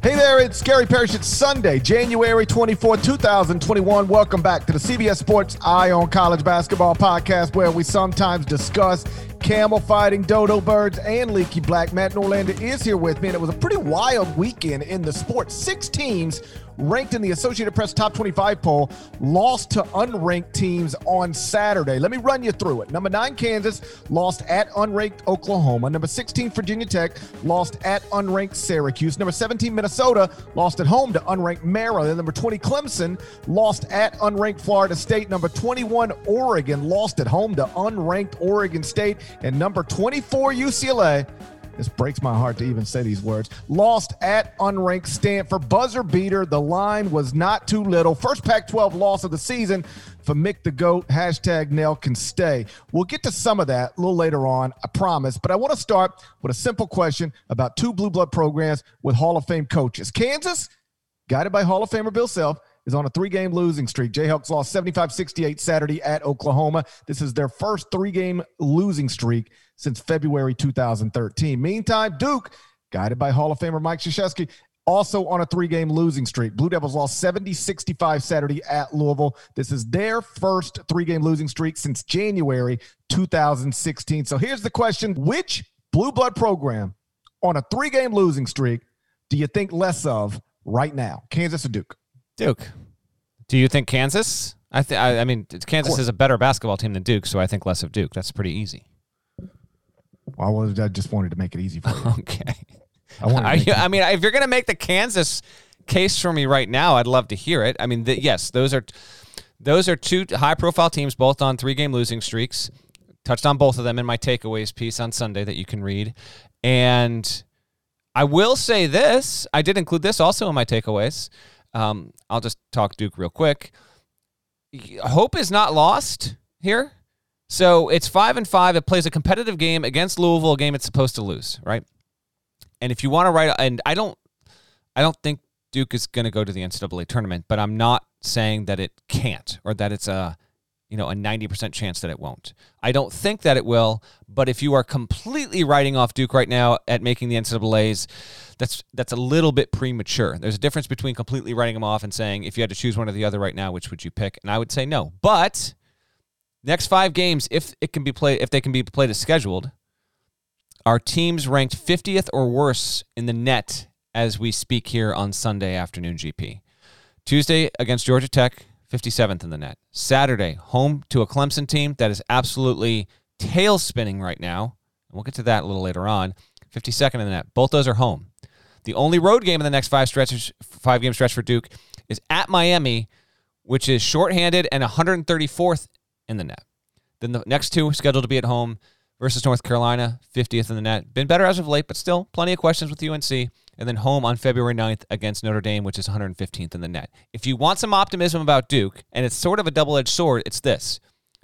Hey there, it's Gary Parrish. It's Sunday, January 24, 2021. Welcome back to the CBS Sports Eye on College Basketball podcast, where we sometimes discuss camel fighting, dodo birds, and leaky black. Matt Norlander is here with me, and it was a pretty wild weekend in the sport. Six teams ranked in the Associated Press Top 25 poll, lost to unranked teams on Saturday. Let me run you through it. Number nine, Kansas lost at unranked Oklahoma. Number 16, Virginia Tech lost at unranked Syracuse. Number 17, Minnesota lost at home to unranked Maryland. Number 20, Clemson lost at unranked Florida State. Number 21, Oregon lost at home to unranked Oregon State. And number 24, UCLA this breaks my heart to even say these words. Lost at unranked Stanford. Buzzer beater. The line was not too little. First Pac 12 loss of the season for Mick the GOAT. Hashtag Nell can stay. We'll get to some of that a little later on, I promise. But I want to start with a simple question about two blue blood programs with Hall of Fame coaches. Kansas, guided by Hall of Famer Bill Self, is on a three game losing streak. Jayhawks lost 75 68 Saturday at Oklahoma. This is their first three game losing streak since February 2013. Meantime, Duke, guided by Hall of Famer Mike Krzyzewski, also on a three game losing streak. Blue Devils lost 70 65 Saturday at Louisville. This is their first three game losing streak since January 2016. So here's the question Which blue blood program on a three game losing streak do you think less of right now? Kansas or Duke? Duke. Do you think Kansas? I think. I mean, Kansas is a better basketball team than Duke, so I think less of Duke. That's pretty easy. Well, I, was, I just wanted to make it easy for you. okay. I, you, I mean, if you're going to make the Kansas case for me right now, I'd love to hear it. I mean, the, yes, those are those are two high-profile teams, both on three-game losing streaks. Touched on both of them in my takeaways piece on Sunday that you can read, and I will say this: I did include this also in my takeaways. Um, I'll just talk Duke real quick. Hope is not lost here. So it's five and five. It plays a competitive game against Louisville, a game it's supposed to lose, right? And if you want to write, and I don't, I don't think Duke is going to go to the NCAA tournament, but I'm not saying that it can't or that it's a, you know, a 90% chance that it won't. I don't think that it will, but if you are completely writing off Duke right now at making the NCAA's, that's that's a little bit premature. There's a difference between completely writing them off and saying if you had to choose one or the other right now, which would you pick? And I would say no. But next 5 games if it can be played if they can be played as scheduled, our teams ranked 50th or worse in the net as we speak here on Sunday afternoon GP. Tuesday against Georgia Tech, 57th in the net. Saturday, home to a Clemson team that is absolutely tail spinning right now. We'll get to that a little later on. 52nd in the net. Both those are home. The only road game in the next five stretches, five game stretch for Duke is at Miami, which is shorthanded and 134th in the net. Then the next two scheduled to be at home versus North Carolina, 50th in the net. Been better as of late, but still plenty of questions with UNC. And then home on February 9th against Notre Dame, which is 115th in the net. If you want some optimism about Duke, and it's sort of a double edged sword, it's this.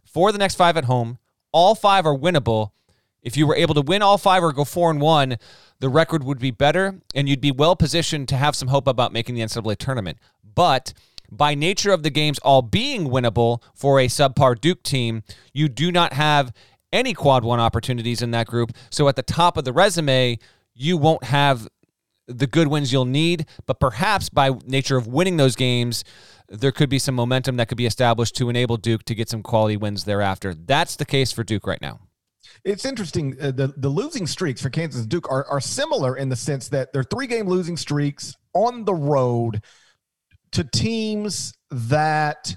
For the next five at home, all five are winnable. If you were able to win all five or go four and one, the record would be better, and you'd be well positioned to have some hope about making the NCAA tournament. But by nature of the games all being winnable for a subpar Duke team, you do not have any quad one opportunities in that group. So at the top of the resume, you won't have the good wins you'll need, but perhaps by nature of winning those games, there could be some momentum that could be established to enable Duke to get some quality wins thereafter. That's the case for Duke right now. It's interesting. Uh, the the losing streaks for Kansas Duke are, are similar in the sense that they're three game losing streaks on the road to teams that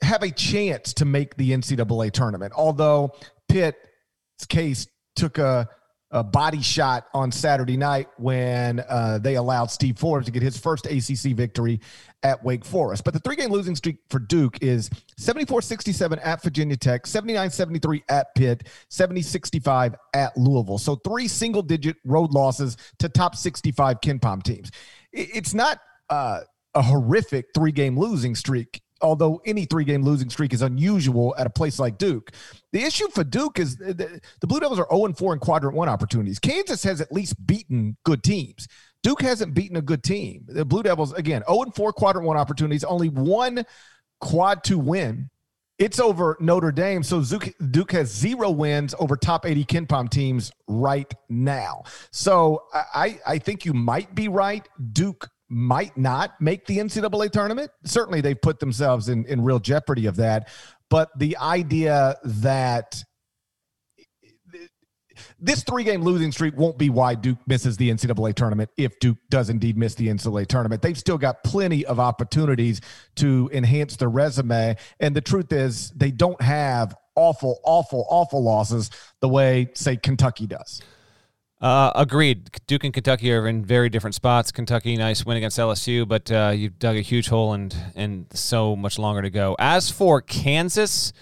have a chance to make the NCAA tournament. Although Pitt's case took a a body shot on Saturday night when uh, they allowed Steve Forbes to get his first ACC victory at Wake Forest. But the three game losing streak for Duke is 74 67 at Virginia Tech, 79 73 at Pitt, 70 65 at Louisville. So three single digit road losses to top 65 KenPom teams. It's not uh, a horrific three game losing streak although any three game losing streak is unusual at a place like Duke. The issue for Duke is the, the Blue Devils are 0 4 in quadrant one opportunities. Kansas has at least beaten good teams. Duke hasn't beaten a good team. The Blue Devils, again, 0 4 quadrant one opportunities, only one quad two win. It's over Notre Dame. So Duke has zero wins over top 80 KenPom teams right now. So I, I think you might be right. Duke might not make the NCAA tournament. Certainly, they've put themselves in, in real jeopardy of that. But the idea that this three game losing streak won't be why Duke misses the NCAA tournament if Duke does indeed miss the NCAA tournament. They've still got plenty of opportunities to enhance their resume. And the truth is, they don't have awful, awful, awful losses the way, say, Kentucky does. Uh, agreed. Duke and Kentucky are in very different spots. Kentucky, nice win against LSU, but uh, you've dug a huge hole and and so much longer to go. As for Kansas,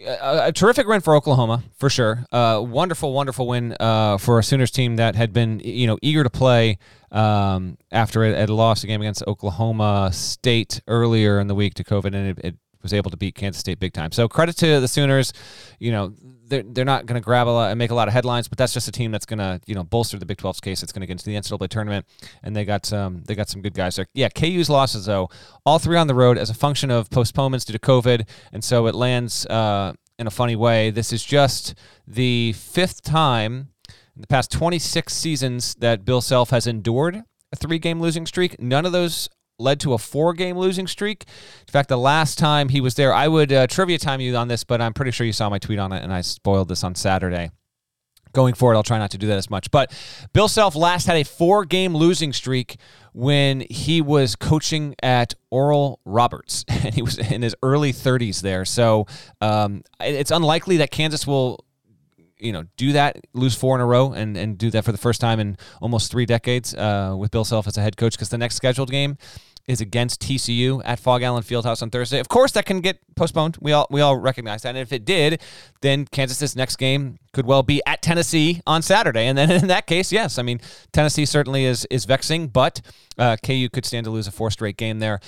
a, a terrific win for Oklahoma for sure. Uh, wonderful, wonderful win uh, for a Sooners team that had been you know eager to play um, after it had lost a game against Oklahoma State earlier in the week to COVID, and it, it was able to beat Kansas State big time. So credit to the Sooners. You know, they're, they're not going to grab a lot and make a lot of headlines, but that's just a team that's going to you know bolster the Big 12's case. It's going to get into the NCAA tournament, and they got some they got some good guys there. Yeah, KU's losses though, all three on the road as a function of postponements due to COVID, and so it lands uh, in a funny way. This is just the fifth time in the past 26 seasons that Bill Self has endured a three game losing streak. None of those led to a four game losing streak. In fact, the last time he was there, I would uh, trivia time you on this, but I'm pretty sure you saw my tweet on it, and I spoiled this on Saturday. Going forward, I'll try not to do that as much. But Bill Self last had a four game losing streak when he was coaching at Oral Roberts, and he was in his early 30s there. So um, it's unlikely that Kansas will you know, do that, lose four in a row, and and do that for the first time in almost three decades uh, with Bill Self as a head coach. Because the next scheduled game is against TCU at Phog Allen Fieldhouse on Thursday. Of course, that can get postponed. We all we all recognize that. And if it did, then Kansas's next game could well be at Tennessee on Saturday. And then in that case, yes, I mean Tennessee certainly is is vexing, but uh, KU could stand to lose a four straight game there.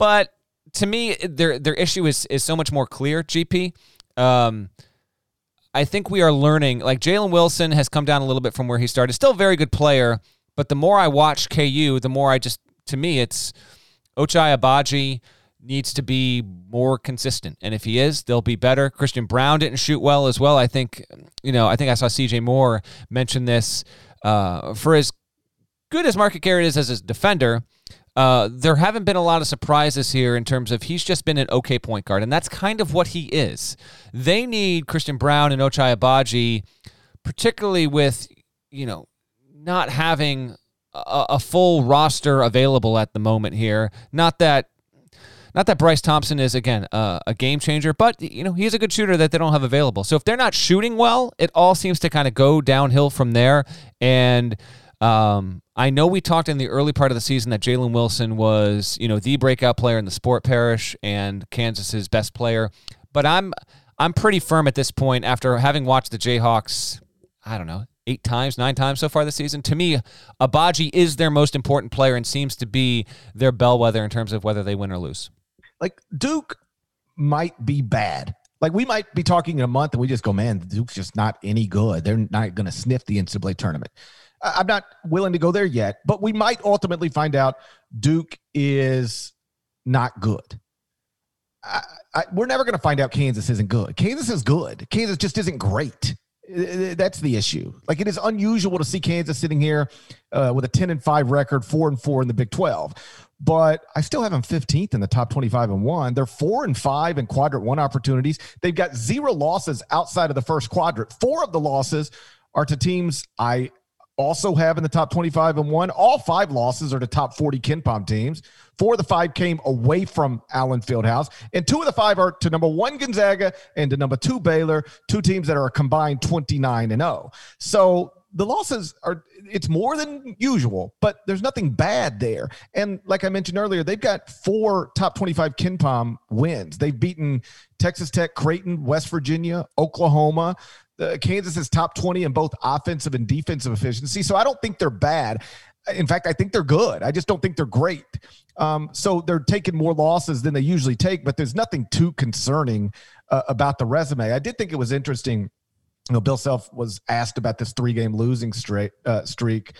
But to me, their their issue is is so much more clear. GP. Um, I think we are learning. Like Jalen Wilson has come down a little bit from where he started. Still a very good player, but the more I watch KU, the more I just to me it's Ochai Agbaji needs to be more consistent. And if he is, they'll be better. Christian Braun didn't shoot well as well. I think, you know, I think I saw CJ Moore mention this. Uh, for as good as Marcus Garrett is as a defender, uh, there haven't been a lot of surprises here in terms of he's just been an okay point guard, and that's kind of what he is. They need Christian Braun and Ochai Agbaji, particularly with, you know, not having a, a full roster available at the moment here. Not that not that Bryce Thompson is again uh, a game changer, but you know he's a good shooter that they don't have available. So if they're not shooting well, it all seems to kind of go downhill from there. And um, I know we talked in the early part of the season that Jalen Wilson was, you know, the breakout player in the sport Parrish and Kansas's best player. But I'm I'm pretty firm at this point after having watched the Jayhawks, I don't know, eight times, nine times so far this season. To me, Agbaji is their most important player and seems to be their bellwether in terms of whether they win or lose. Like Duke might be bad. Like we might be talking in a month and we just go, man, Duke's just not any good. They're not going to sniff the NCAA tournament. I'm not willing to go there yet, but we might ultimately find out Duke is not good. I, I, we're never going to find out Kansas isn't good. Kansas is good. Kansas just isn't great. That's the issue. Like it is unusual to see Kansas sitting here uh, with a 10 and 5 record, 4 and 4 in the Big 12. But I still have them 15th in the top 25 and 1. They're 4 and 5 in quadrant 1 opportunities. They've got zero losses outside of the first quadrant. Four of the losses are to teams I also have in the top 25 and one. All five losses are to top 40 KenPom teams. Four of the five came away from Allen Fieldhouse, and two of the five are to number one Gonzaga and to number two Baylor, two teams that are a combined 29 and 0. So the losses are it's more than usual, but there's nothing bad there. And like I mentioned earlier, they've got four top 25 KenPom wins. They've beaten Texas Tech, Creighton, West Virginia, Oklahoma. Uh, Kansas is top 20 in both offensive and defensive efficiency. So I don't think they're bad. In fact, I think they're good. I just don't think they're great. Um, so they're taking more losses than they usually take, but there's nothing too concerning uh, about the resume. I did think it was interesting. You know, Bill Self was asked about this three game losing streak, uh, streak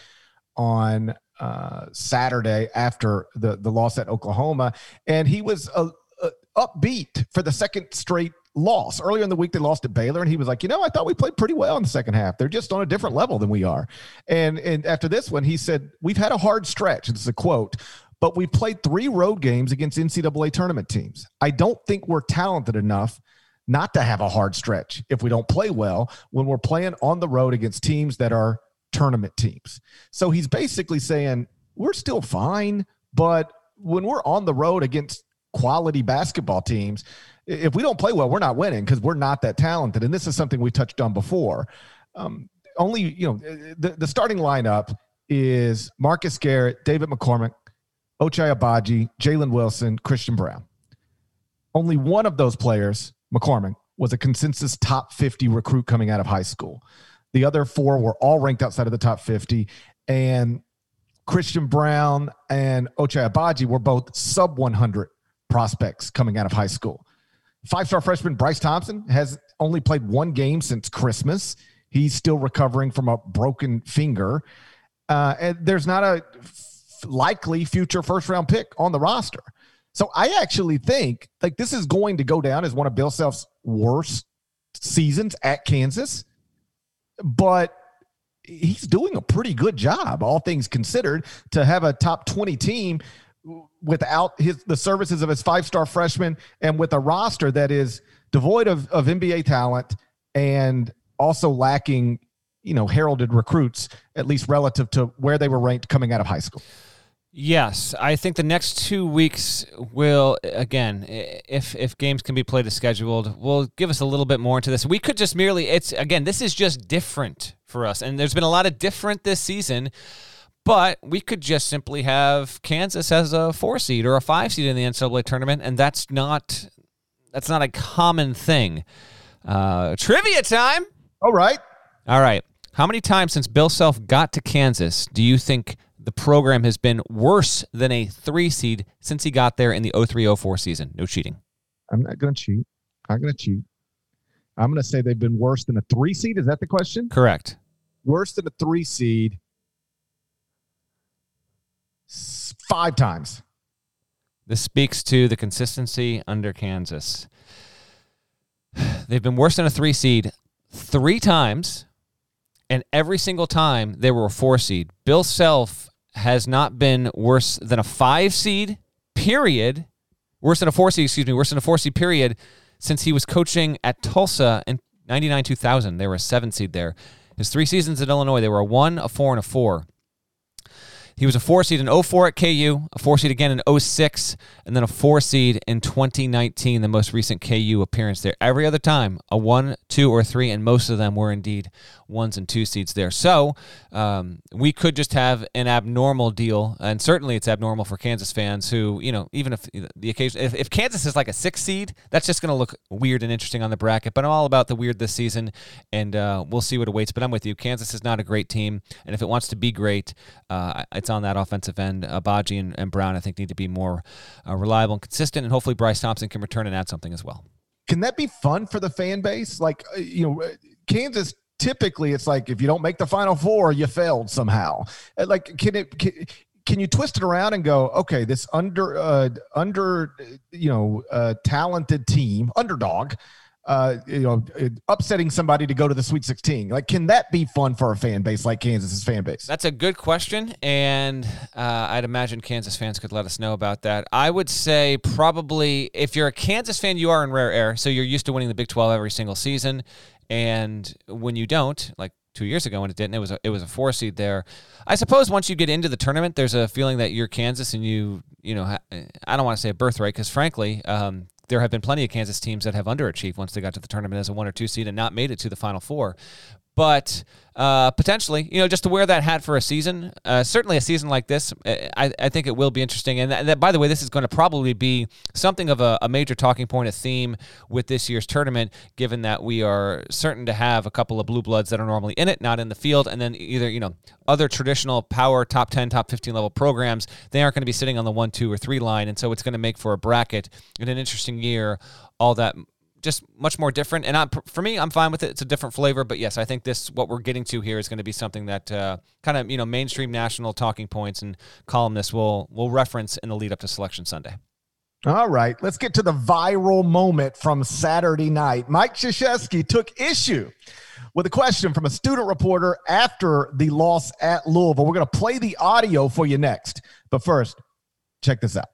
on uh, Saturday after the, the loss at Oklahoma, and he was uh, uh, upbeat for the second straight loss. Earlier in the week, they lost at Baylor, and he was like, you know, I thought we played pretty well in the second half. They're just on a different level than we are. And and after this one, he said, we've had a hard stretch. This is a quote. But we played three road games against NCAA tournament teams. I don't think we're talented enough not to have a hard stretch if we don't play well when we're playing on the road against teams that are tournament teams. So he's basically saying we're still fine, but when we're on the road against quality basketball teams, if we don't play well, we're not winning because we're not that talented. And this is something we touched on before. Um, only, you know, the, the starting lineup is Marcus Garrett, David McCormack, Ochai Agbaji, Jalen Wilson, Christian Braun. Only one of those players, McCormack, was a consensus top 50 recruit coming out of high school. The other four were all ranked outside of the top 50. And Christian Braun and Ochai Agbaji were both sub 100 prospects coming out of high school. Five star freshman Bryce Thompson has only played one game since Christmas. He's still recovering from a broken finger. Uh, and there's not a f- likely future first round pick on the roster. So I actually think like this is going to go down as one of Bill Self's worst seasons at Kansas. But he's doing a pretty good job, all things considered, to have a top 20 team without his the services of his five star freshman and with a roster that is devoid of, of NBA talent and also lacking, you know, heralded recruits, at least relative to where they were ranked coming out of high school. Yes, I think the next two weeks will again, if if games can be played as scheduled, will give us a little bit more into this. We could just merely it's again, this is just different for us, and there's been a lot of different this season. But we could just simply have Kansas as a four seed or a five seed in the NCAA tournament, and that's not that's not a common thing. Uh, trivia time. All right. All right. How many times since Bill Self got to Kansas do you think the program has been worse than a three seed since he got there in the 0304 season? No cheating. I'm not going to cheat. I'm going to cheat. I'm going to say they've been worse than a three seed. Is that the question? Correct. Worse than a three seed five times. This speaks to the consistency under Kansas. They've been worse than a three seed three times, and every single time they were a four seed. Bill Self has not been worse than a five seed, period. Worse than a four seed, excuse me, worse than a four seed, period, since he was coaching at Tulsa in 99 2000. They were a seven seed there. His three seasons at Illinois, they were a one, a four, and a four. He was a four seed in 04 at KU, a four seed again in 06, and then a four seed in 2019, the most recent KU appearance there. Every other time, a one, two, or three, and most of them were indeed ones and two seeds there. So um, we could just have an abnormal deal, and certainly it's abnormal for Kansas fans who, you know, even if the occasion, if, if Kansas is like a six seed, that's just going to look weird and interesting on the bracket. But I'm all about the weird this season, and uh, we'll see what awaits. But I'm with you. Kansas is not a great team, and if it wants to be great, uh, it's on that offensive end. Uh, Baji and, and, Braun, I think, need to be more uh, reliable and consistent, and hopefully Bryce Thompson can return and add something as well. Can that be fun for the fan base? Like, uh, you know, uh, Kansas typically it's like if you don't make the final four, you failed somehow. Like, can it? Can, can you twist it around and go, okay, this under uh, under you know uh, talented team, underdog, uh, you know, upsetting somebody to go to the Sweet 16? Like, can that be fun for a fan base like Kansas's fan base? That's a good question, and uh, I'd imagine Kansas fans could let us know about that. I would say probably if you're a Kansas fan, you are in rare air, so you're used to winning the Big 12 every single season, and when you don't, like two years ago when it didn't. It was a, it was a four seed there. I suppose once you get into the tournament, there's a feeling that you're Kansas and you you know I don't want to say a birthright because frankly. Um, there have been plenty of Kansas teams that have underachieved once they got to the tournament as a one or two seed and not made it to the final four but uh, potentially, you know, just to wear that hat for a season, uh, certainly a season like this, uh, I, I think it will be interesting. And that, that, by the way, this is going to probably be something of a, a, major talking point, a theme with this year's tournament, given that we are certain to have a couple of blue bloods that are normally in it, not in the field, and then either, you know, other traditional power top 10, top 15 level programs, they aren't going to be sitting on the one, two, or three line. And so it's going to make for a bracket in an interesting year, all that just much more different. And I'm, for me, I'm fine with it. It's a different flavor, but yes, I think this what we're getting to here is going to be something that uh, kind of you know mainstream national talking points and columnists will will reference in the lead up to Selection Sunday. All right, let's get to the viral moment from Saturday night. Mike Krzyzewski took issue with a question from a student reporter after the loss at Louisville. We're going to play the audio for you next, but first, check this out.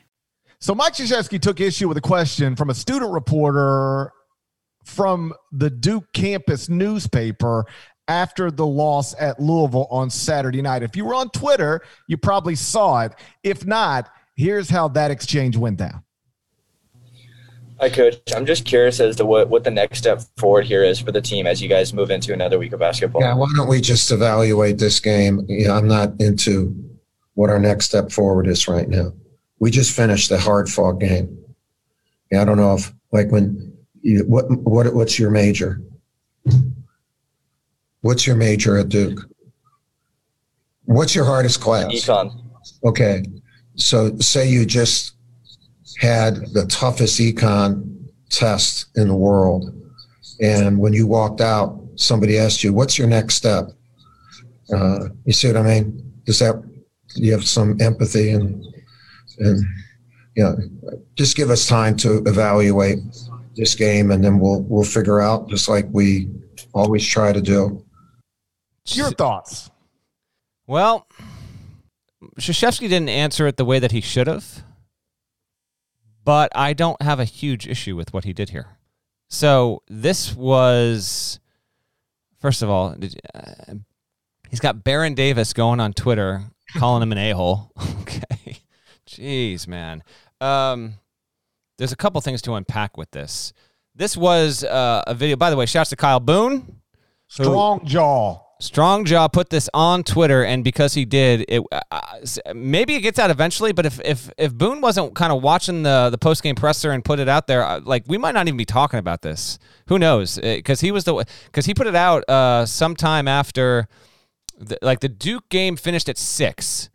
So Mike Krzyzewski took issue with a question from a student reporter from the Duke campus newspaper after the loss at Louisville on Saturday night. If you were on Twitter, you probably saw it. If not, here's how that exchange went down. Hi, Coach. I'm just curious as to what, what the next step forward here is for the team as you guys move into another week of basketball. Yeah, why don't we just evaluate this game? Yeah, I'm not into what our next step forward is right now we just finished a hard fought game. I don't know if like when you, what what what's your major? What's your major at Duke? What's your hardest class? Econ. Okay, so say you just had the toughest econ test in the world, and when you walked out, somebody asked you, "What's your next step?" Uh, you see what I mean? Does that you have some empathy and and you know, just give us time to evaluate this game, and then we'll we'll figure out just like we always try to do. Your thoughts? Well, Krzyzewski didn't answer it the way that he should have, but I don't have a huge issue with what he did here. So this was, first of all, uh, he's got Baron Davis going on Twitter calling him an a hole. okay. Jeez, man. Um, there's a couple things to unpack with this. This was uh, a video. By the way, shouts to Kyle Boone. Strong jaw. Strong Jaw put this on Twitter, and because he did, it uh, uh maybe it gets out eventually. But if if if Boone wasn't kind of watching the the post game presser and put it out there, uh, like we might not even be talking about this. Who knows? Because he was the because he put it out uh, sometime after, the, like the Duke game finished at six.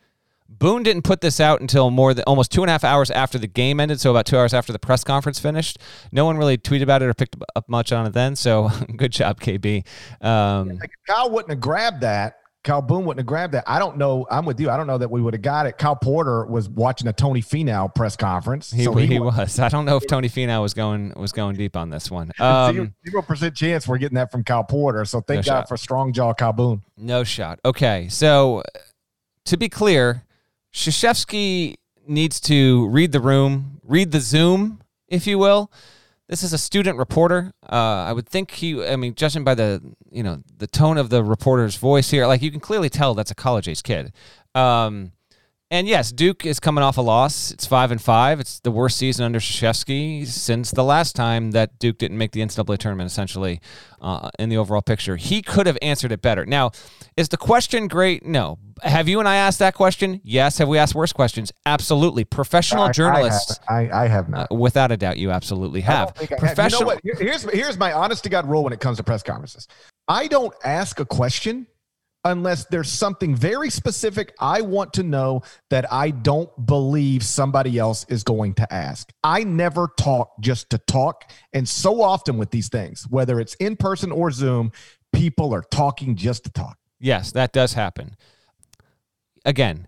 Boone didn't put this out until more than almost two and a half hours after the game ended, so about two hours after the press conference finished. No one really tweeted about it or picked up much on it then. So good job, KB. Um, Kyle wouldn't have grabbed that. Kyle Boone wouldn't have grabbed that. I don't know. I'm with you. I don't know that we would have got it. Kyle Porter was watching a Tony Finau press conference. He, so he, he was. I don't know if Tony Finau was going was going deep on this one. Um, Zero percent chance we're getting that from Kyle Porter. So thank no God shot. for strong jaw Kyle Boone. No shot. Okay, so to be clear, Krzyzewski needs to read the room, read the Zoom, if you will. This is a student reporter. Uh, I would think he. I mean, judging by the you know the tone of the reporter's voice here, like you can clearly tell that's a college age kid. Um, And yes, Duke is coming off a loss. It's five and five. It's the worst season under Krzyzewski since the last time that Duke didn't make the NCAA tournament. Essentially, uh, in the overall picture, he could have answered it better. Now, is the question great? No. Have you and I asked that question? Yes. Have we asked worse questions? Absolutely. Professional I, journalists. I have, I, I have not. Uh, without a doubt, you absolutely have. Professional. Have. You know here's here's my honest to God rule when it comes to press conferences. I don't ask a question unless there's something very specific I want to know that I don't believe somebody else is going to ask. I never talk just to talk. And so often with these things, whether it's in person or Zoom, people are talking just to talk. Yes, that does happen. Again,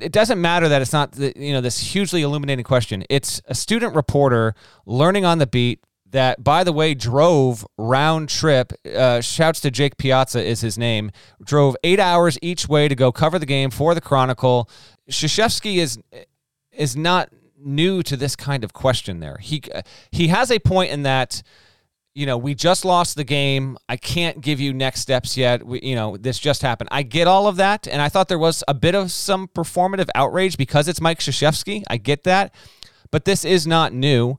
it doesn't matter that it's not you know this hugely illuminating question. It's a student reporter learning on the beat, that, by the way, drove round trip. Uh, shouts to Jake Piazza is his name. Drove eight hours each way to go cover the game for the Chronicle. Krzyzewski is is not new to this kind of question. There, he he has a point in that. You know, we just lost the game. I can't give you next steps yet. We, you know, this just happened. I get all of that, and I thought there was a bit of some performative outrage because it's Mike Krzyzewski. I get that, but this is not new.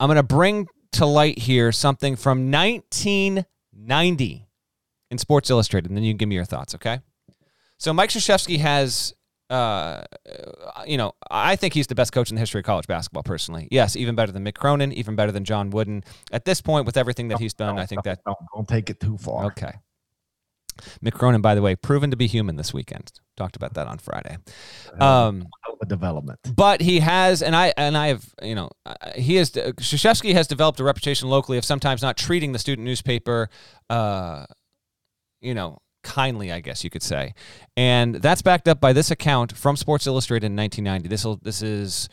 I'm going to bring to light here something from 1990 in Sports Illustrated, and then you can give me your thoughts, okay? So Mike Krzyzewski has, uh, you know, I think he's the best coach in the history of college basketball, personally. Yes, even better than Mick Cronin, even better than John Wooden. At this point, with everything that he's done, I think that don't, don't take it too far. Okay. Mick Cronin, by the way, proven to be human this weekend. Talked about that on Friday. Um, a development, but he has, and I and I have, you know, he has. Krzyzewski has developed a reputation locally of sometimes not treating the student newspaper, uh, you know, kindly, I guess you could say, and that's backed up by this account from Sports Illustrated in 1990. This will this is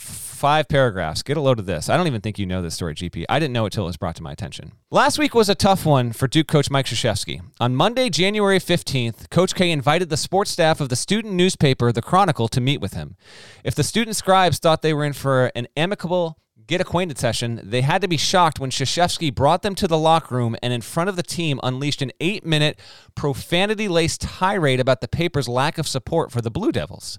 five paragraphs. Get a load of this. I don't even think you know this story, GP. I didn't know it till it was brought to my attention. Last week was a tough one for Duke coach Mike Krzyzewski. On Monday, January 15th, Coach K invited the sports staff of the student newspaper, The Chronicle, to meet with him. If the student scribes thought they were in for an amicable get acquainted session, they had to be shocked when Krzyzewski brought them to the locker room and in front of the team unleashed an eight minute profanity laced tirade about the paper's lack of support for the Blue Devils.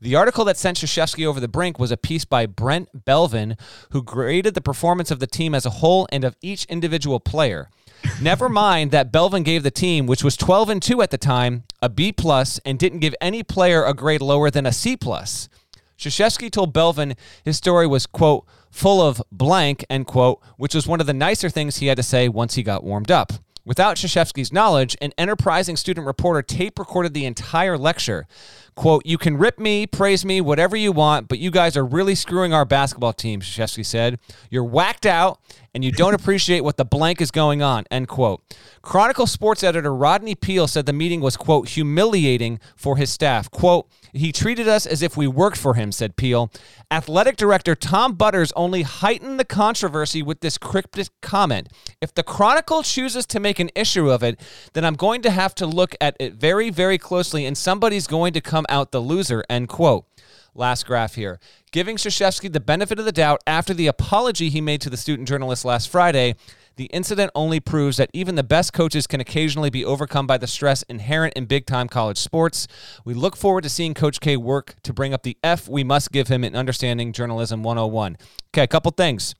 The article that sent Krzyzewski over the brink was a piece by Brent Belvin, who graded the performance of the team as a whole and of each individual player. Never mind that Belvin gave the team, which was 12 and 2 at the time, a B plus and didn't give any player a grade lower than a C plus. Krzyzewski told Belvin his story was, quote, full of blank, end quote, which was one of the nicer things he had to say once he got warmed up. Without Krzyzewski's knowledge, an enterprising student reporter tape recorded the entire lecture. Quote, You can rip me, praise me, whatever you want, but you guys are really screwing our basketball team, Krzyzewski said. You're whacked out and you don't appreciate what the blank is going on, end quote. Chronicle sports editor Rodney Peale said the meeting was, quote, humiliating for his staff. Quote, he treated us as if we worked for him, said Peale. Athletic director Tom Butters only heightened the controversy with this cryptic comment. If the Chronicle chooses to make an issue of it, then I'm going to have to look at it very, very closely, and somebody's going to come out the loser, end quote. Last graph here. Giving Krzyzewski the benefit of the doubt after the apology he made to the student journalist last Friday, the incident only proves that even the best coaches can occasionally be overcome by the stress inherent in big time college sports. We look forward to seeing Coach K work to bring up the F we must give him in understanding journalism 101. Okay, a couple things.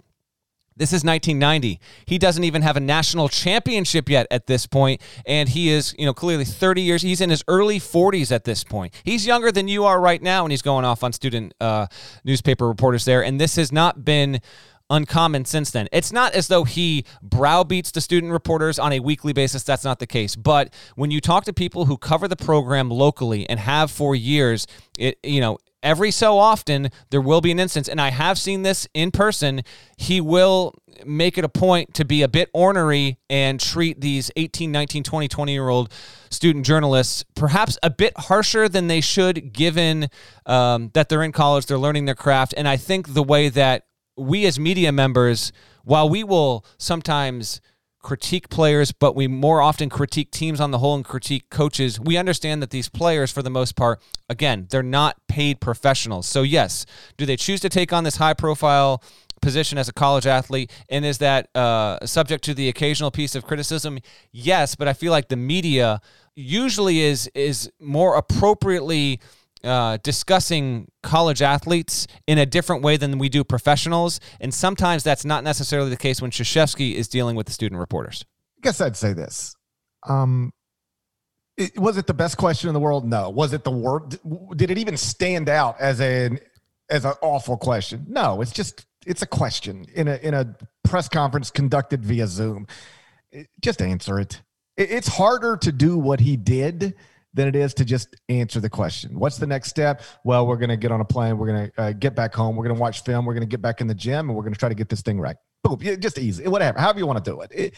This is 1990. He doesn't even have a national championship yet at this point, and he is, you know, clearly 30 years. He's in his early 40s at this point. He's younger than you are right now, and he's going off on student uh, newspaper reporters there. And this has not been uncommon since then. It's not as though he browbeats the student reporters on a weekly basis. That's not the case. But when you talk to people who cover the program locally and have for years, it you know every so often there will be an instance and i have seen this in person he will make it a point to be a bit ornery and treat these 18 19 20 20 year old student journalists perhaps a bit harsher than they should given um, that they're in college they're learning their craft and i think the way that we as media members, while we will sometimes critique players, but we more often critique teams on the whole and critique coaches. We understand that these players, for the most part, again, they're not paid professionals. So, yes, do they choose to take on this high profile position as a college athlete? And is that uh, subject to the occasional piece of criticism? Yes, but I feel like the media usually is is more appropriately uh, discussing college athletes in a different way than we do professionals, and sometimes that's not necessarily the case when Krzyzewski is dealing with the student reporters. I guess I'd say this. Um, it, was it the best question in the world? No. Was it the word? Did it even stand out as an as an awful question? No. It's just it's a question in a in a press conference conducted via Zoom. It, just answer it. it. It's harder to do what he did than it is to just answer the question. What's the next step? Well, we're going to get on a plane. We're going to uh, get back home. We're going to watch film. We're going to get back in the gym, and we're going to try to get this thing right. Boom. Just easy. Whatever. However you want to do it. it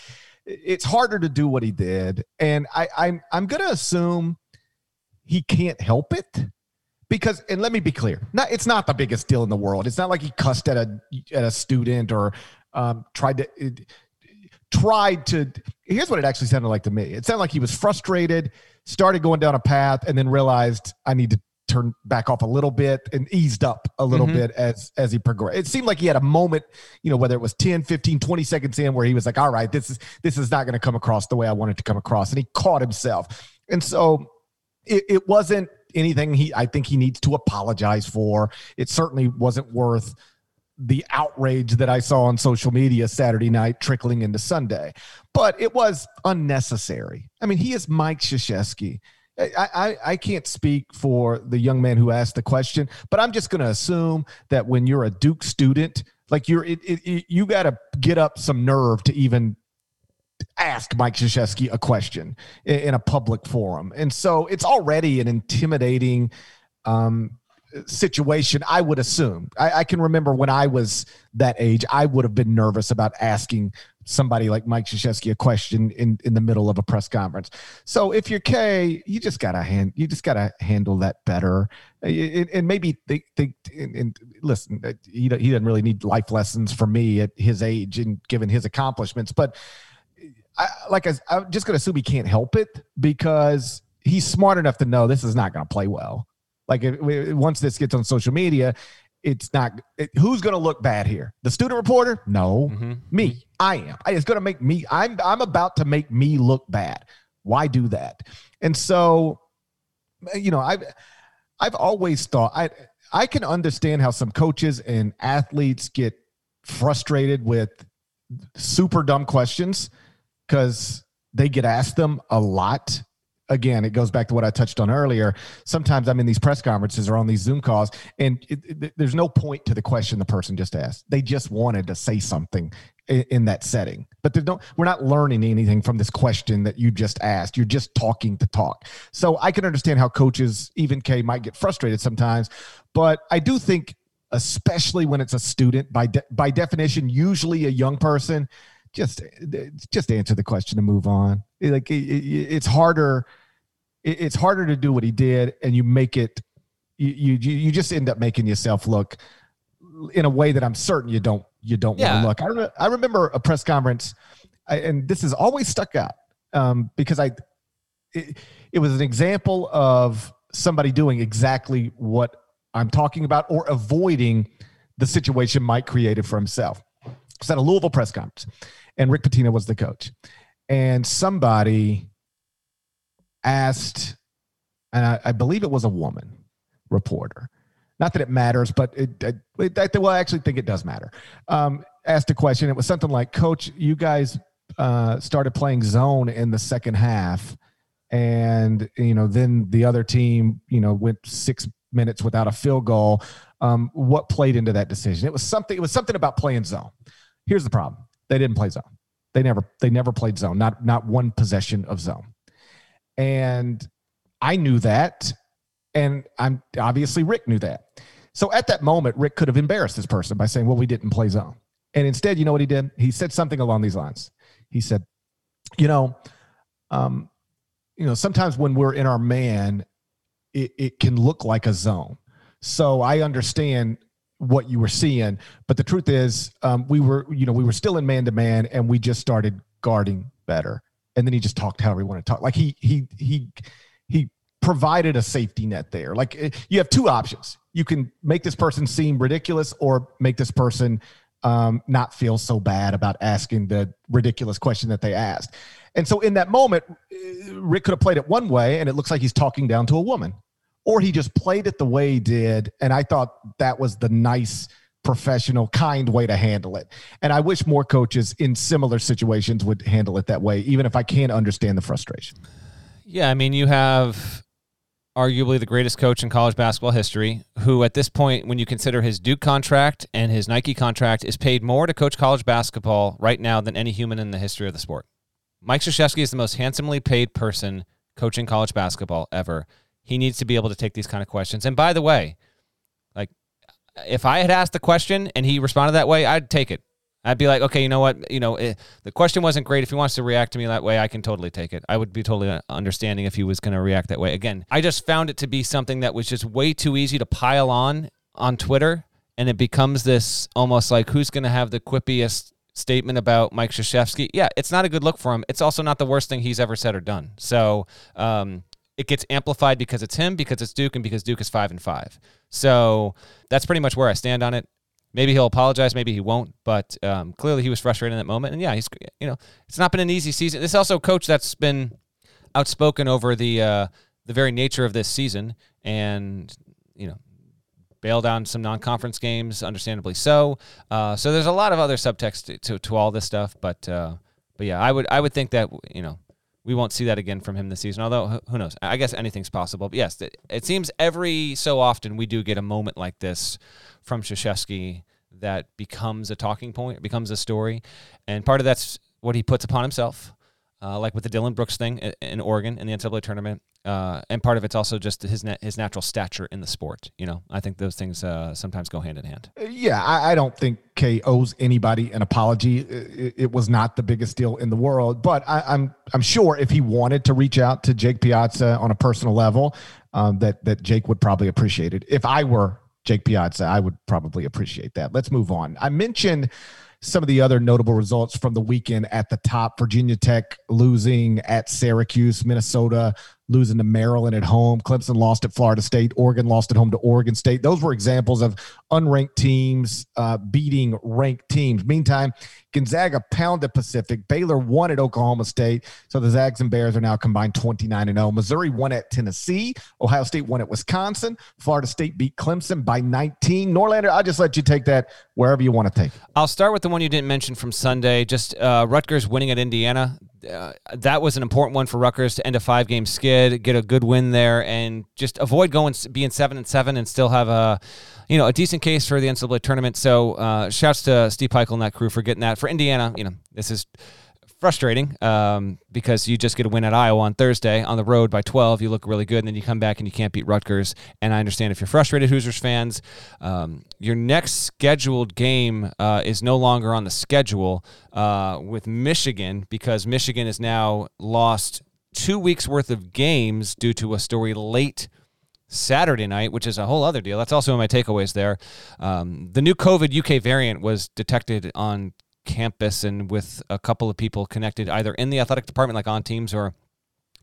it's harder to do what he did, and I, I'm I'm going to assume he can't help it because and let me be clear not it's not the biggest deal in the world it's not like he cussed at a at a student or um, tried to it, tried to here's what it actually sounded like to me it sounded like he was frustrated started going down a path and then realized i need to turn back off a little bit and eased up a little mm-hmm. bit as as he progressed it seemed like he had a moment you know whether it was 10 15 20 seconds in where he was like all right this is this is not going to come across the way i want it to come across and he caught himself and so it, it wasn't anything he I think he needs to apologize for. It certainly wasn't worth the outrage that I saw on social media Saturday night trickling into Sunday. But it was unnecessary. I mean, he is Mike Krzyzewski. I, I, I can't speak for the young man who asked the question, but I'm just going to assume that when you're a Duke student, like you're, it, it, it, you got to get up some nerve to even ask Mike Krzyzewski a question in, in, a public forum. And so it's already an intimidating um, situation, I would assume. I, I, can remember when I was that age, I would have been nervous about asking somebody like Mike Krzyzewski a question in, in the middle of a press conference. So if you're K, you just gotta hand you just gotta handle that better, and, and maybe think think and, and, listen. Uh, he he doesn't really need life lessons from me at his age and given his accomplishments, but I, like I, I'm just to assume he can't help it because he's smart enough to know this is not going to play well. Like if, if, once this gets on social media, it's not. It, who's going to look bad here? The student reporter? No, mm-hmm. me. I am. I, it's going to make me. I'm. I'm about to make me look bad. Why do that? And so, you know, I've. I've always thought I. I can understand how some coaches and athletes get frustrated with super dumb questions because they get asked them a lot. Again, it goes back to what I touched on earlier. Sometimes I'm in these press conferences or on these Zoom calls, and it, it, there's no point to the question the person just asked. They just wanted to say something in, in that setting, but there's no. We're not learning anything from this question that you just asked. You're just talking to talk. So I can understand how coaches, even K, might get frustrated sometimes, but I do think, especially when it's a student, by de- by definition, usually a young person just just answer the question and move on. Like it, it, it's harder. It, it's harder to do what he did, and you make it. You you you just end up making yourself look in a way that I'm certain you don't you don't yeah. want to look. I re- I remember a press conference, I, and this has always stuck out um, because I it, it was an example of somebody doing exactly what I'm talking about or avoiding the situation Mike created for himself. It's at a Louisville press conference, and Rick Pitino was the coach. And somebody asked, and I, I believe it was a woman reporter. Not that it matters, but it, it, it well, I actually think it does matter. Um, asked a question. It was something like, "Coach, you guys uh, started playing zone in the second half, and you know, then the other team, you know, went six minutes without a field goal. Um, what played into that decision? It was something. It was something about playing zone. Here's the problem: they didn't play zone. They never they never played zone. Not not one possession of zone. And I knew that, and I'm obviously Rick knew that. So at that moment, Rick could have embarrassed this person by saying, "Well, we didn't play zone." And instead, you know what he did? He said something along these lines. He said, "You know, um, you know, sometimes when we're in our man, it, it can look like a zone. So I understand what you were seeing. But the truth is, um, we were, you know, we were still in man to man, and we just started guarding better. And then he just talked however he wanted to talk. Like he he he he provided a safety net there. Like eh, you have two options. You can make this person seem ridiculous, or make this person um, not feel so bad about asking the ridiculous question that they asked. And so in that moment, eh, Rick could have played it one way, and it looks like he's talking down to a woman or he just played it the way he did. And I thought that was the nice, professional, kind way to handle it. And I wish more coaches in similar situations would handle it that way, even if I can't understand the frustration. Yeah, I mean, you have arguably the greatest coach in college basketball history, who at this point, when you consider his Duke contract and his Nike contract, is paid more to coach college basketball right now than any human in the history of the sport. Mike Krzyzewski is the most handsomely paid person coaching college basketball ever. He needs to be able to take these kind of questions. And by the way, like if I had asked the question and he responded that way, I'd take it. I'd be like, okay, you know what? You know, it, eh, the question wasn't great. If he wants to react to me that way, I can totally take it. I would be totally understanding if he was going to react that way. Again, I just found it to be something that was just way too easy to pile on on Twitter, and it becomes this almost like who's going to have the quippiest statement about Mike Krzyzewski. Yeah, it's not a good look for him. It's also not the worst thing he's ever said or done. So um, it gets amplified because it's him, because it's Duke, and because Duke is five and five. So that's pretty much where I stand on it. Maybe he'll apologize. Maybe he won't. But um, clearly, he was frustrated in that moment. And yeah, he's you know it's not been an easy season. This also coach that's been outspoken over the uh, the very nature of this season, and you know bailed on some non-conference games, understandably so. Uh, so there's a lot of other subtext to, to, to all this stuff. But uh, but yeah, I would I would think that you know we won't see that again from him this season. Although who knows? I guess anything's possible. But yes, it, it seems every so often we do get a moment like this from Krzyzewski that becomes a talking point, becomes a story, and part of that's what he puts upon himself, uh, like with the Dillon Brooks thing in Oregon in the NCAA tournament, uh, and part of it's also just his na- his natural stature in the sport. You know, I think those things uh, sometimes go hand in hand. Uh, yeah, I, I, don't think K owes anybody an apology. It, it, was not the biggest deal in the world, but I, am I'm, I'm sure if he wanted to reach out to Jake Piazza on a personal level, um, that that Jake would probably appreciate it. If I were Jake Piazza, I would probably appreciate that. Let's move on. I mentioned some of the other notable results from the weekend at the top. Virginia Tech losing at Syracuse, Minnesota losing to Maryland at home. Clemson lost at Florida State. Oregon lost at home to Oregon State. Those were examples of unranked teams uh, beating ranked teams. Meantime, Gonzaga pounded Pacific. Baylor won at Oklahoma State. So the Zags and Bears are now combined 29 and 0. Missouri won at Tennessee. Ohio State won at Wisconsin. Florida State beat Clemson by 19. Norlander, I'll just let you take that wherever you want to take. I'll start with the one you didn't mention from Sunday. Just uh, Rutgers winning at Indiana uh, that was an important one for Rutgers to end a five game skid, get a good win there, and just avoid going being seven and seven and still have a you know a decent case for the NCAA tournament. So uh, shouts to Steve Pikiell and that crew for getting that. For Indiana, you know this is frustrating um, because you just get a win at Iowa on Thursday on the road by 12. You look really good, and then you come back and you can't beat Rutgers. And I understand if you're frustrated, Hoosiers fans, um, your next scheduled game uh, is no longer on the schedule uh, with Michigan because Michigan has now lost two weeks worth of games due to a story late. Saturday night, which is a whole other deal. That's also in my takeaways there. Um, the new COVID UK variant was detected on campus and with a couple of people connected either in the athletic department, like on teams, or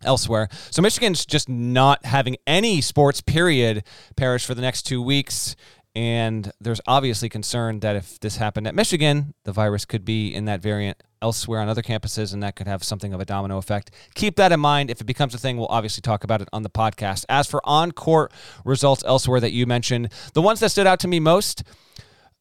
elsewhere. So Michigan's just not having any sports period Parrish for the next two weeks. And there's obviously concern that if this happened at Michigan, the virus could be in that variant elsewhere on other campuses, and that could have something of a domino effect. Keep that in mind. If it becomes a thing, we'll obviously talk about it on the podcast. As for on court results elsewhere that you mentioned, the ones that stood out to me most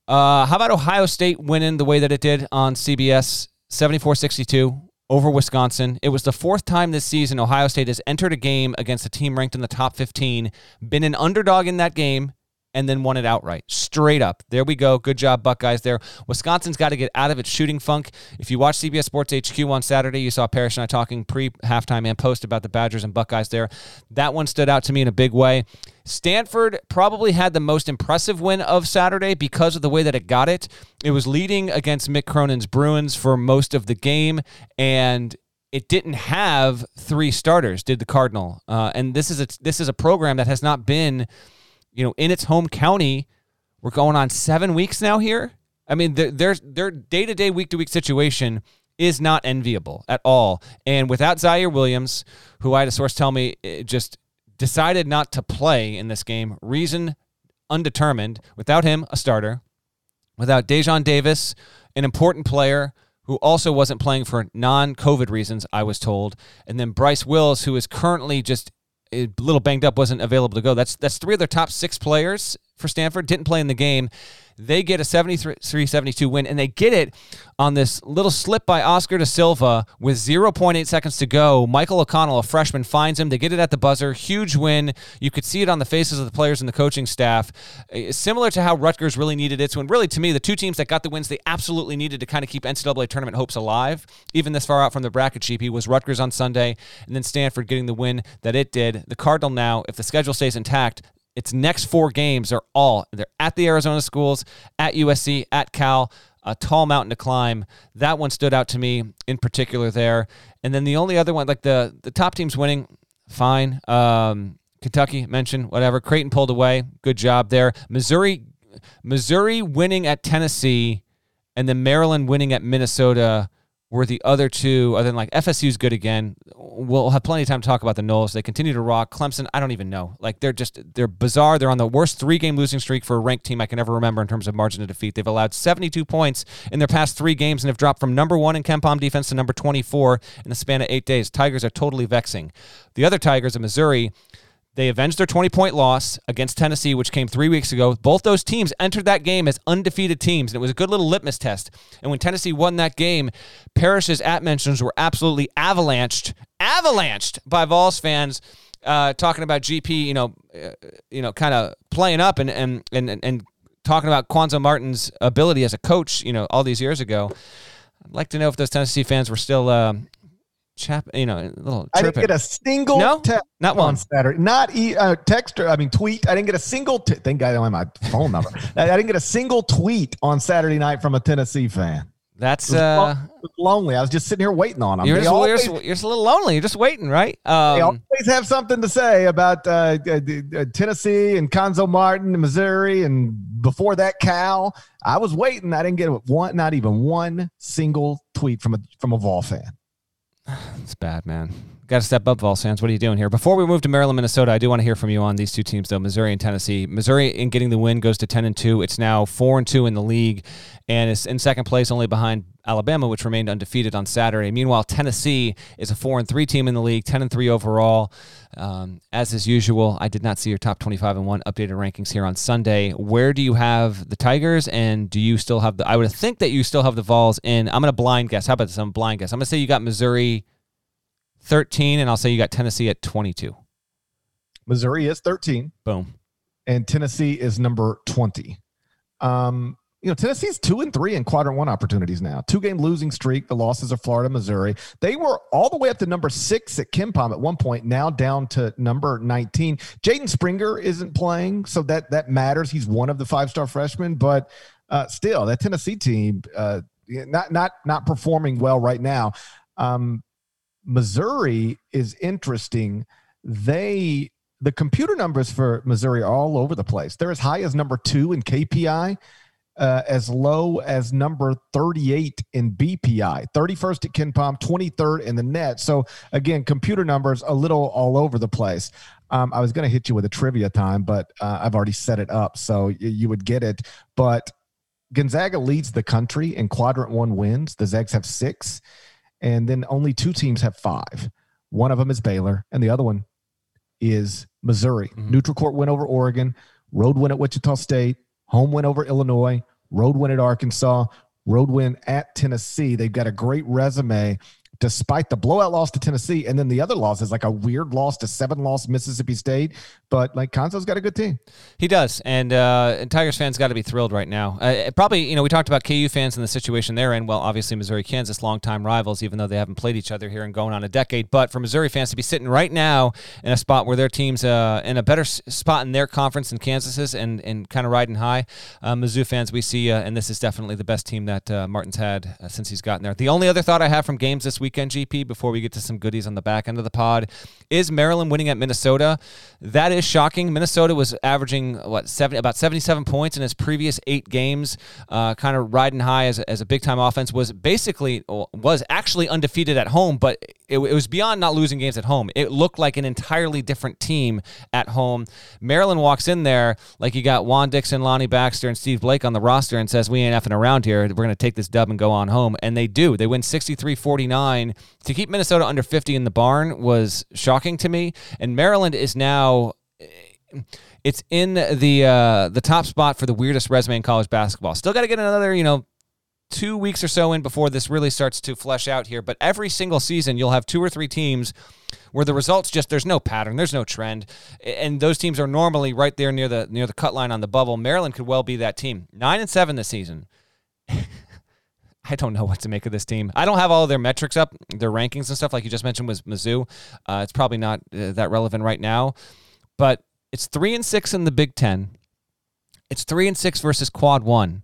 uh, how about Ohio State winning the way that it did on CBS 74 62 over Wisconsin? It was the fourth time this season Ohio State has entered a game against a team ranked in the top 15, been an underdog in that game, and then won it outright. Straight up. There we go. Good job, Buckeyes there. Wisconsin's got to get out of its shooting funk. If you watch CBS Sports HQ on Saturday, you saw Parrish and I talking pre halftime and post about the Badgers and Buckeyes there. That one stood out to me in a big way. Stanford probably had the most impressive win of Saturday because of the way that it got it. It was leading against Mick Cronin's Bruins for most of the game, and it didn't have three starters. Did the Cardinal? Uh, and this is a this is a program that has not been you know, in its home county. We're going on seven weeks now here. I mean, their their day to day, week to week situation is not enviable at all. And without Ziaire Williams, who I had a source tell me eh, just decided not to play in this game, reason undetermined. Without him, a starter. Without Daejon Davis, an important player who also wasn't playing for non COVID reasons, I was told. And then Bryce Wills, who is currently just a little banged up, wasn't available to go. That's that's three of their top six players for Stanford didn't play in the game. They get a 73-72 win, and they get it on this little slip by Oscar da Silva with 0.8 seconds to go. Michael O'Connell, a freshman, finds him. They get it at the buzzer. Huge win. You could see it on the faces of the players and the coaching staff. Uh, similar to how Rutgers really needed its win. Really, to me, the two teams that got the wins they absolutely needed to kind of keep NCAA tournament hopes alive, even this far out from the bracket GP, was Rutgers on Sunday, and then Stanford getting the win that it did. The Cardinal now, if the schedule stays intact, its next four games are all they're at the Arizona schools, at USC, at Cal. A tall mountain to climb. That one stood out to me in particular there. And then the only other one, like the the top teams winning, fine. Um, Kentucky mentioned whatever. Creighton pulled away. Good job there. Missouri, Missouri winning at Tennessee, and then Maryland winning at Minnesota were the other two, other than like FSU's good again. We'll have plenty of time to talk about the Noles. They continue to rock. Clemson, I don't even know. Like they're just they're bizarre. They're on the worst three game losing streak for a ranked team I can ever remember in terms of margin of defeat. They've allowed 72 points in their past three games and have dropped from number one in KenPom defense to number 24 in the span of eight days. Tigers are totally vexing. The other Tigers of Missouri they avenged their 20 point loss against Tennessee, which came three weeks ago. Both those teams entered that game as undefeated teams, and it was a good little litmus test. And when Tennessee won that game, Parrish's at mentions were absolutely avalanched, avalanched by Vols fans. Uh, talking about GP, you know, uh, you know, kind of playing up and, and and and talking about Cuonzo Martin's ability as a coach, you know, all these years ago. I'd like to know if those Tennessee fans were still uh, chap, you know, a little. I didn't get a single no, text not one. on Saturday. Not e- uh, text or I mean tweet. I didn't get a single. T- thank God I have my phone number. I, I didn't get a single tweet on Saturday night from a Tennessee fan. That's uh, lonely. I was just sitting here waiting on them. you're They just, you're, always, just, you're just a little lonely. You're just waiting, right? they Um, always have something to say about uh, uh, uh, Tennessee and Cuonzo Martin and Missouri and before that Cal. I was waiting. I didn't get one, not even one single tweet from a from a Vol fan. It's bad, man. Got to step up, Vol fans. What are you doing here? Before we move to Maryland, Minnesota, I do want to hear from you on these two teams, though, Missouri and Tennessee. Missouri, in getting the win, goes to ten and two. It's now four and two in the league, and is in second place, only behind Alabama, which remained undefeated on Saturday. Meanwhile, Tennessee is a four and three team in the league, ten and three overall. Um, as is usual, I did not see your top twenty-five and one updated rankings here on Sunday. Where do you have the Tigers, and do you still have the? I would think that you still have the Vols in. I'm gonna blind guess. How about this? I'm blind guess. I'm gonna say you got Missouri. 13, and I'll say you got Tennessee at 22. Missouri is 13. Boom. and Tennessee is number 20. Um, you know, Tennessee's two and three in quadrant one opportunities now. Two game losing streak. The losses are Florida, Missouri. They were all the way up to number six at KenPom at one point, now down to number 19. Jaden Springer isn't playing, so that that matters. He's one of the five star freshmen, but uh, still, that Tennessee team uh, not not not performing well right now. Um, Missouri is interesting. They the computer numbers for Missouri are all over the place. They're as high as number two in KPI, uh, as low as number 38 in BPI, 31st at KenPom, 23rd in the net. So again, computer numbers a little all over the place. Um, I was going to hit you with a trivia time, but uh, I've already set it up, so y- you would get it. But Gonzaga leads the country in quadrant one wins. The Zags have six, and then only two teams have five. One of them is Baylor, and the other one is Missouri. Mhm. Neutral court win over Oregon, road win at Wichita State, home win over Illinois, road win at Arkansas, road win at Tennessee. They've got a great resume despite the blowout loss to Tennessee. And then the other loss is like a weird loss to seven loss Mississippi State. But like Cuonzo's got a good team. He does, and uh, and Tigers fans got to be thrilled right now. Uh, probably, you know, we talked about KU fans and the situation they're in. Well, obviously, Missouri, Kansas, longtime rivals, even though they haven't played each other here and going on a decade. But for Missouri fans to be sitting right now in a spot where their team's uh, in a better spot in their conference than Kansas's, and and kind of riding high, uh, Mizzou fans, we see, uh, and this is definitely the best team that uh, Martin's had uh, since he's gotten there. The only other thought I have from games this weekend, GP, before we get to some goodies on the back end of the pod, is Maryland winning at Minnesota. That is shocking. Minnesota was averaging what seven about seventy seven points in his previous eight games, uh, kind of riding high as, as a big time offense. Was basically was actually undefeated at home, but it, it, was beyond not losing games at home. It looked like an entirely different team at home. Maryland walks in there like you got Juan Dixon, Lonnie Baxter, and Steve Blake on the roster and says, We ain't effing around here. We're going to take this dub and go on home. And they do. They win 63 49. To keep Minnesota under 50 in the barn was shocking to me. And Maryland is now it's in the uh, the top spot for the weirdest resume in college basketball. Still got to get another, you know, two weeks or so in before this really starts to flesh out here. But every single season, you'll have two or three teams where the results just there's no pattern, there's no trend, and those teams are normally right there near the near the cut line on the bubble. Maryland could well be that team. Nine and seven this season. I don't know what to make of this team. I don't have all their metrics up, their rankings and stuff like you just mentioned was Mizzou. Uh, it's probably not uh, that relevant right now, but it's three and six in the Big Ten. It's three and six versus Quad One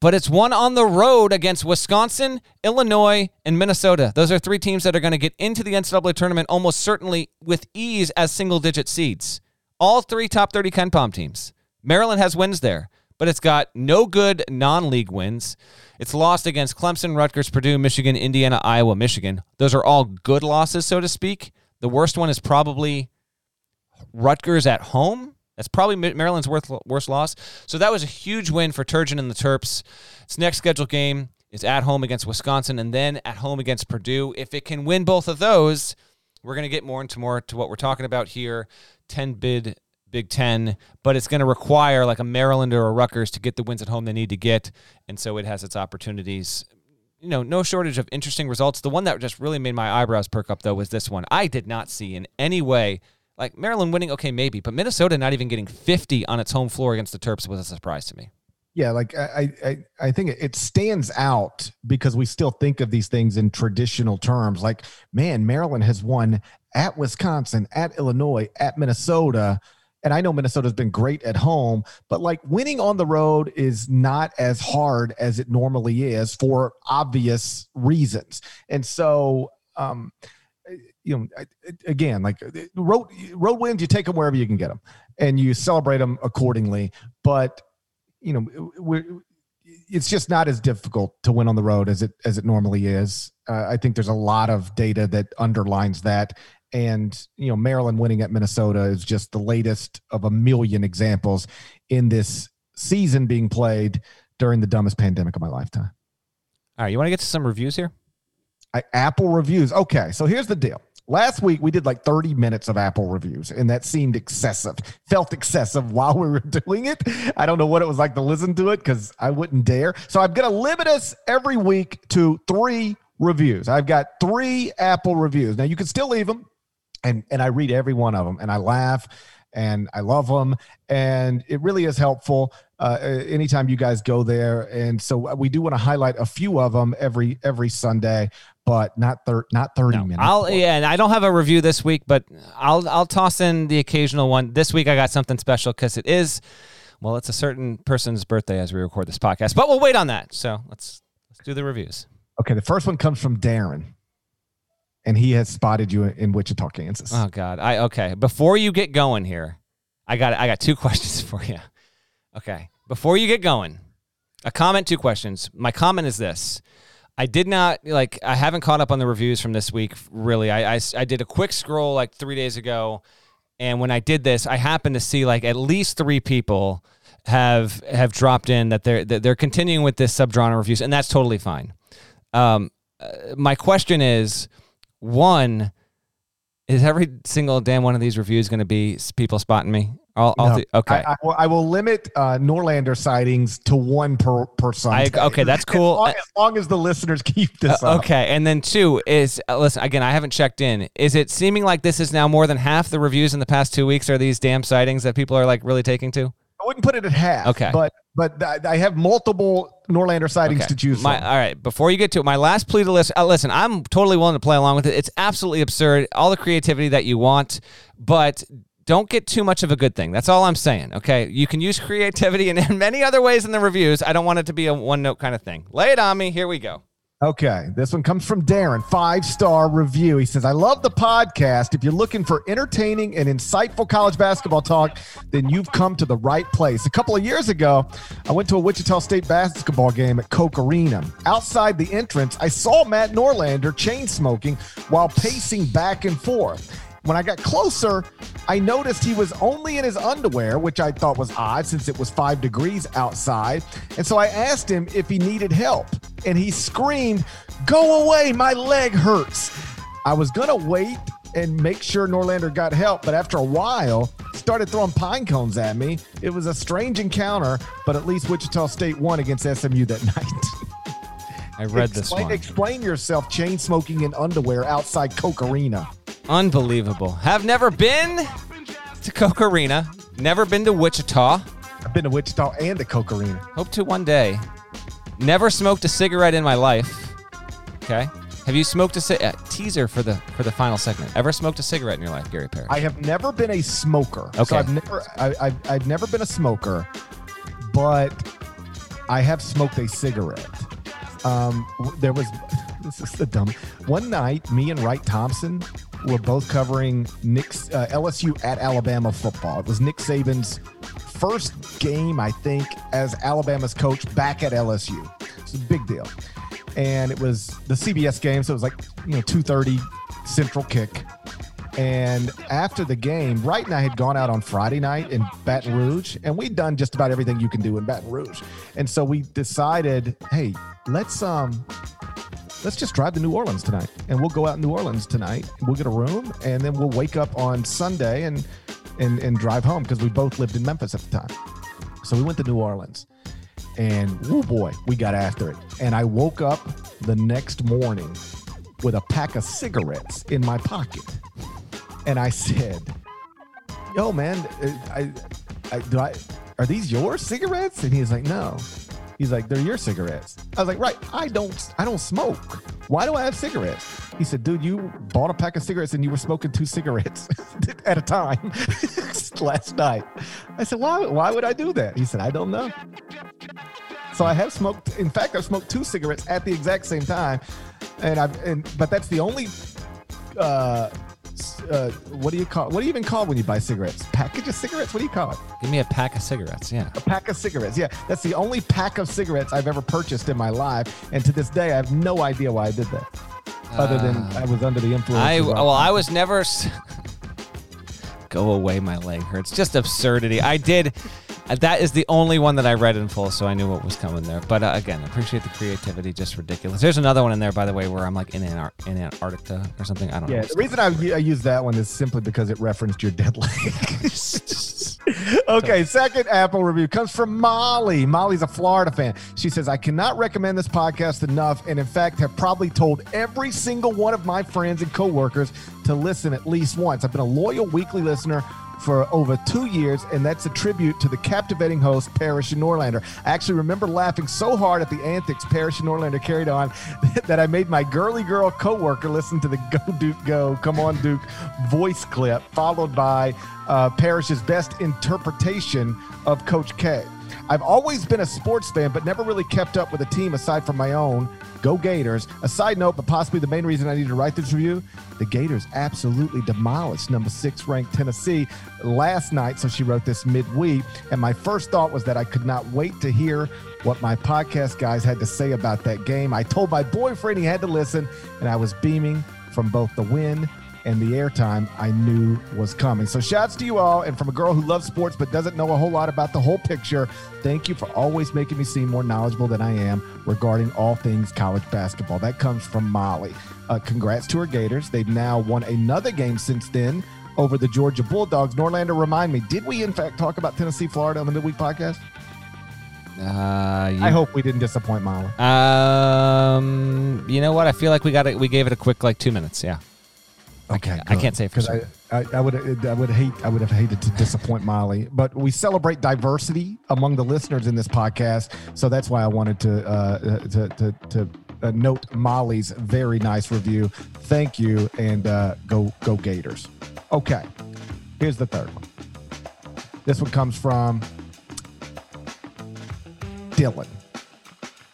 but it's one on the road against Wisconsin, Illinois, and Minnesota. Those are three teams that are going to get into the NCAA tournament almost certainly with ease as single digit seeds. All three top 30 KenPom teams. Maryland has wins there, but it's got no good non league wins. It's lost against Clemson, Rutgers, Purdue, Michigan, Indiana, Iowa, Michigan. Those are all good losses, so to speak. The worst one is probably Rutgers at home that's probably Maryland's worst, loss. So that was a huge win for Turgeon and the Terps. Its next scheduled game is at home against Wisconsin and then at home against Purdue. If it can win both of those, we're going to get more into more to what we're talking about here. 10 bid Big Ten, but it's going to require like a Maryland or a Rutgers to get the wins at home they need to get. And so it has its opportunities. You know, no shortage of interesting results. The one that just really made my eyebrows perk up, though, was this one. I did not see in any way like Maryland winning, okay, maybe, but Minnesota not even getting 50 on its home floor against the Terps was a surprise to me. Yeah, like I, I, I think it stands out because we still think of these things in traditional terms. Like, man, Maryland has won at Wisconsin, at Illinois, at Minnesota. And I know Minnesota's been great at home, but like winning on the road is not as hard as it normally is for obvious reasons. And so, um, you know, again, like road road wins, you take them wherever you can get them, and you celebrate them accordingly. But you know, we're, it's just not as difficult to win on the road as it as it normally is. Uh, I think there's a lot of data that underlines that, and you know, Maryland winning at Minnesota is just the latest of a million examples in this season being played during the dumbest pandemic of my lifetime. All right, you want to get to some reviews here? I, Apple reviews. Okay, so here's the deal. Last week we did like 30 minutes of Apple reviews, and that seemed excessive. Felt excessive while we were doing it. I don't know what it was like to listen to it because I wouldn't dare. So I'm going to limit us every week to three reviews. I've got three Apple reviews. Now you can still leave them, and and I read every one of them, and I laugh, and I love them, and it really is helpful. Uh, anytime you guys go there, and so we do want to highlight a few of them every every Sunday but not thir- not 30 no, minutes. I'll yeah, and I don't have a review this week, but I'll I'll toss in the occasional one. This week I got something special cuz it is well, it's a certain person's birthday as we record this podcast. But we'll wait on that. So, let's let's do the reviews. Okay, the first one comes from Darren. And he has spotted you in Wichita, Kansas. Oh god. I okay, before you get going here, I got I got two questions for you. Okay. Before you get going, a comment, two questions. My comment is this. I did not like. I haven't caught up on the reviews from this week. Really, I, I, I did a quick scroll like three days ago, and when I did this, I happened to see like at least three people have have dropped in that they're that they're continuing with this subgenre reviews, and that's totally fine. Um, uh, my question is, one, is every single damn one of these reviews going to be people spotting me? I'll, I'll no, okay. I, I, will, I, will, limit uh, Norlander sightings to one per per Sunday. I, okay, that's cool. As long, as long, as the listeners keep this uh, Okay, and then two is uh, listen again. I haven't checked in. Is it seeming like this is now more than half the reviews in the past two weeks are these damn sightings that people are like really taking to? I wouldn't put it at half. Okay, but but I have multiple Norlander sightings okay. to choose my, from. All right, before you get to it, my last plea to listen. Uh, listen, I'm totally willing to play along with it. It's absolutely absurd. All the creativity that you want, but don't get too much of a good thing. That's all I'm saying. Okay. You can use creativity in, in many other ways in the reviews. I don't want it to be a one note kind of thing. Lay it on me. Here we go. Okay, this one comes from Darren, five star review. He says, I love the podcast. If you're looking for entertaining and insightful college basketball talk, then you've come to the right place. A couple of years ago, I went to a Wichita State basketball game at Koch Arena. Outside the entrance, I saw Matt Norlander chain smoking while pacing back and forth. When I got closer, I noticed he was only in his underwear, which I thought was odd since it was five degrees outside. And so I asked him if he needed help, and he screamed, Go away, my leg hurts. I was going to wait and make sure Norlander got help, but after a while, started throwing pine cones at me. It was a strange encounter, but at least Wichita State won against SMU that night. I read explain, this one. Explain yourself chain smoking in underwear outside Koch Arena. Unbelievable. Have never been to Koch Arena. Never been to Wichita. I've been to Wichita and to Koch Arena. Hope to one day. Never smoked a cigarette in my life. Okay. Have you smoked a ci- uh, teaser for the for the final segment? Ever smoked a cigarette in your life, Gary Parrish? I have never been a smoker. Okay. So I've never I, I've, I've never been a smoker, but I have smoked a cigarette. Um, there was this is the dumb. One night, me and Wright Thompson were both covering Nick's uh, LSU at Alabama football. It was Nick Saban's first game, I think, as Alabama's coach back at LSU. It's a big deal, and it was the CBS game, so it was like you know two thirty Central kick. And after the game, Wright and I had gone out on Friday night in Baton Rouge, and we'd done just about everything you can do in Baton Rouge. And so we decided, hey, let's um let's just drive to New Orleans tonight. And we'll go out in New Orleans tonight. We'll get a room and then we'll wake up on Sunday and and, and drive home because we both lived in Memphis at the time. So we went to New Orleans. And oh boy, we got after it. And I woke up the next morning with a pack of cigarettes in my pocket and I said, "Yo, man, uh, I, I, do I, are these your cigarettes?" And he's like, "No." He's like, "They're your cigarettes." I was like, "Right, I don't, I don't smoke. Why do I have cigarettes?" He said, "Dude, you bought a pack of cigarettes and you were smoking two cigarettes at a time last night." I said, "Why? Why would I do that?" He said, "I don't know." So I have smoked. In fact, I've smoked two cigarettes at the exact same time, and I've and but that's the only. Uh, uh, what do you call? What do you even call when you buy cigarettes? Package of cigarettes? What do you call it? Give me a pack of cigarettes. Yeah. A pack of cigarettes. Yeah, that's the only pack of cigarettes I've ever purchased in my life, and to this day, I have no idea why I did that. Other than I was under the influence. I of, well, I was never. s- Go away, my leg hurts. Just absurdity. I did. Uh, That is the only one that I read in full, so I knew what was coming there. But uh, again, appreciate the creativity. Just ridiculous. There's another one in there, by the way, where I'm like in Antar- in Antarctica or something. I don't Yeah, know. the reason I, I use that one is simply because it referenced your dead leg. okay, second Apple review comes from Molly. Molly's a Florida fan. She says, I cannot recommend this podcast enough, and in fact, have probably told every single one of my friends and coworkers to listen at least once. I've been a loyal weekly listener for over two years, and that's a tribute to the captivating host, Parrish and Norlander. I actually remember laughing so hard at the antics Parrish and Norlander carried on that I made my girly girl coworker listen to the Go Duke Go, Come On Duke voice clip, followed by uh, Parrish's best interpretation of Coach K. I've always been a sports fan, but never really kept up with a team aside from my own. Go Gators. A side note, but possibly the main reason I needed to write this review the Gators absolutely demolished number six ranked Tennessee last night. So she wrote this midweek. And my first thought was that I could not wait to hear what my podcast guys had to say about that game. I told my boyfriend he had to listen, and I was beaming from both the win and the airtime I knew was coming. So shouts to you all, and from a girl who loves sports but doesn't know a whole lot about the whole picture, thank you for always making me seem more knowledgeable than I am regarding all things college basketball. That comes from Molly. Uh, congrats to her Gators. They've now won another game since then over the Georgia Bulldogs. Norlander, remind me, did we in fact talk about Tennessee, Florida on the midweek podcast? Uh, you, I hope we didn't disappoint Molly. Um, you know what? I feel like we got it. We gave it a quick like two minutes. Yeah. Okay, I can't say because sure. I, I, I would I would hate I would have hated to disappoint Molly, but we celebrate diversity among the listeners in this podcast, so that's why I wanted to uh, to to, to uh, note Molly's very nice review. Thank you, and uh, go go Gators. Okay, here's the third one. This one comes from Dylan.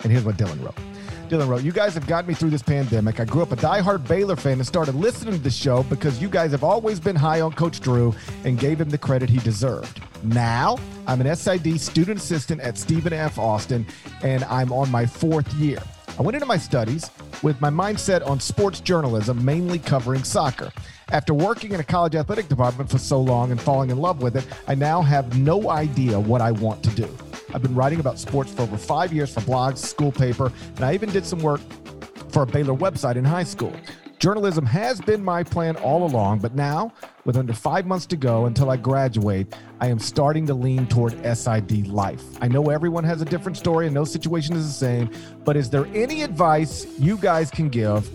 And here's what Dylan wrote. Dylan wrote, You guys have gotten me through this pandemic. I grew up a diehard Baylor fan and started listening to the show because you guys have always been high on Coach Drew and gave him the credit he deserved. Now, I'm an SID student assistant at Stephen F. Austin, and I'm on my fourth year. I went into my studies with my mindset on sports journalism, mainly covering soccer. After working in a college athletic department for so long and falling in love with it, I now have no idea what I want to do. I've been writing about sports for over five years for blogs, school paper, and I even did some work for a Baylor website in high school. Journalism has been my plan all along, but now, with under five months to go until I graduate, I am starting to lean toward SID life. I know everyone has a different story and no situation is the same, but is there any advice you guys can give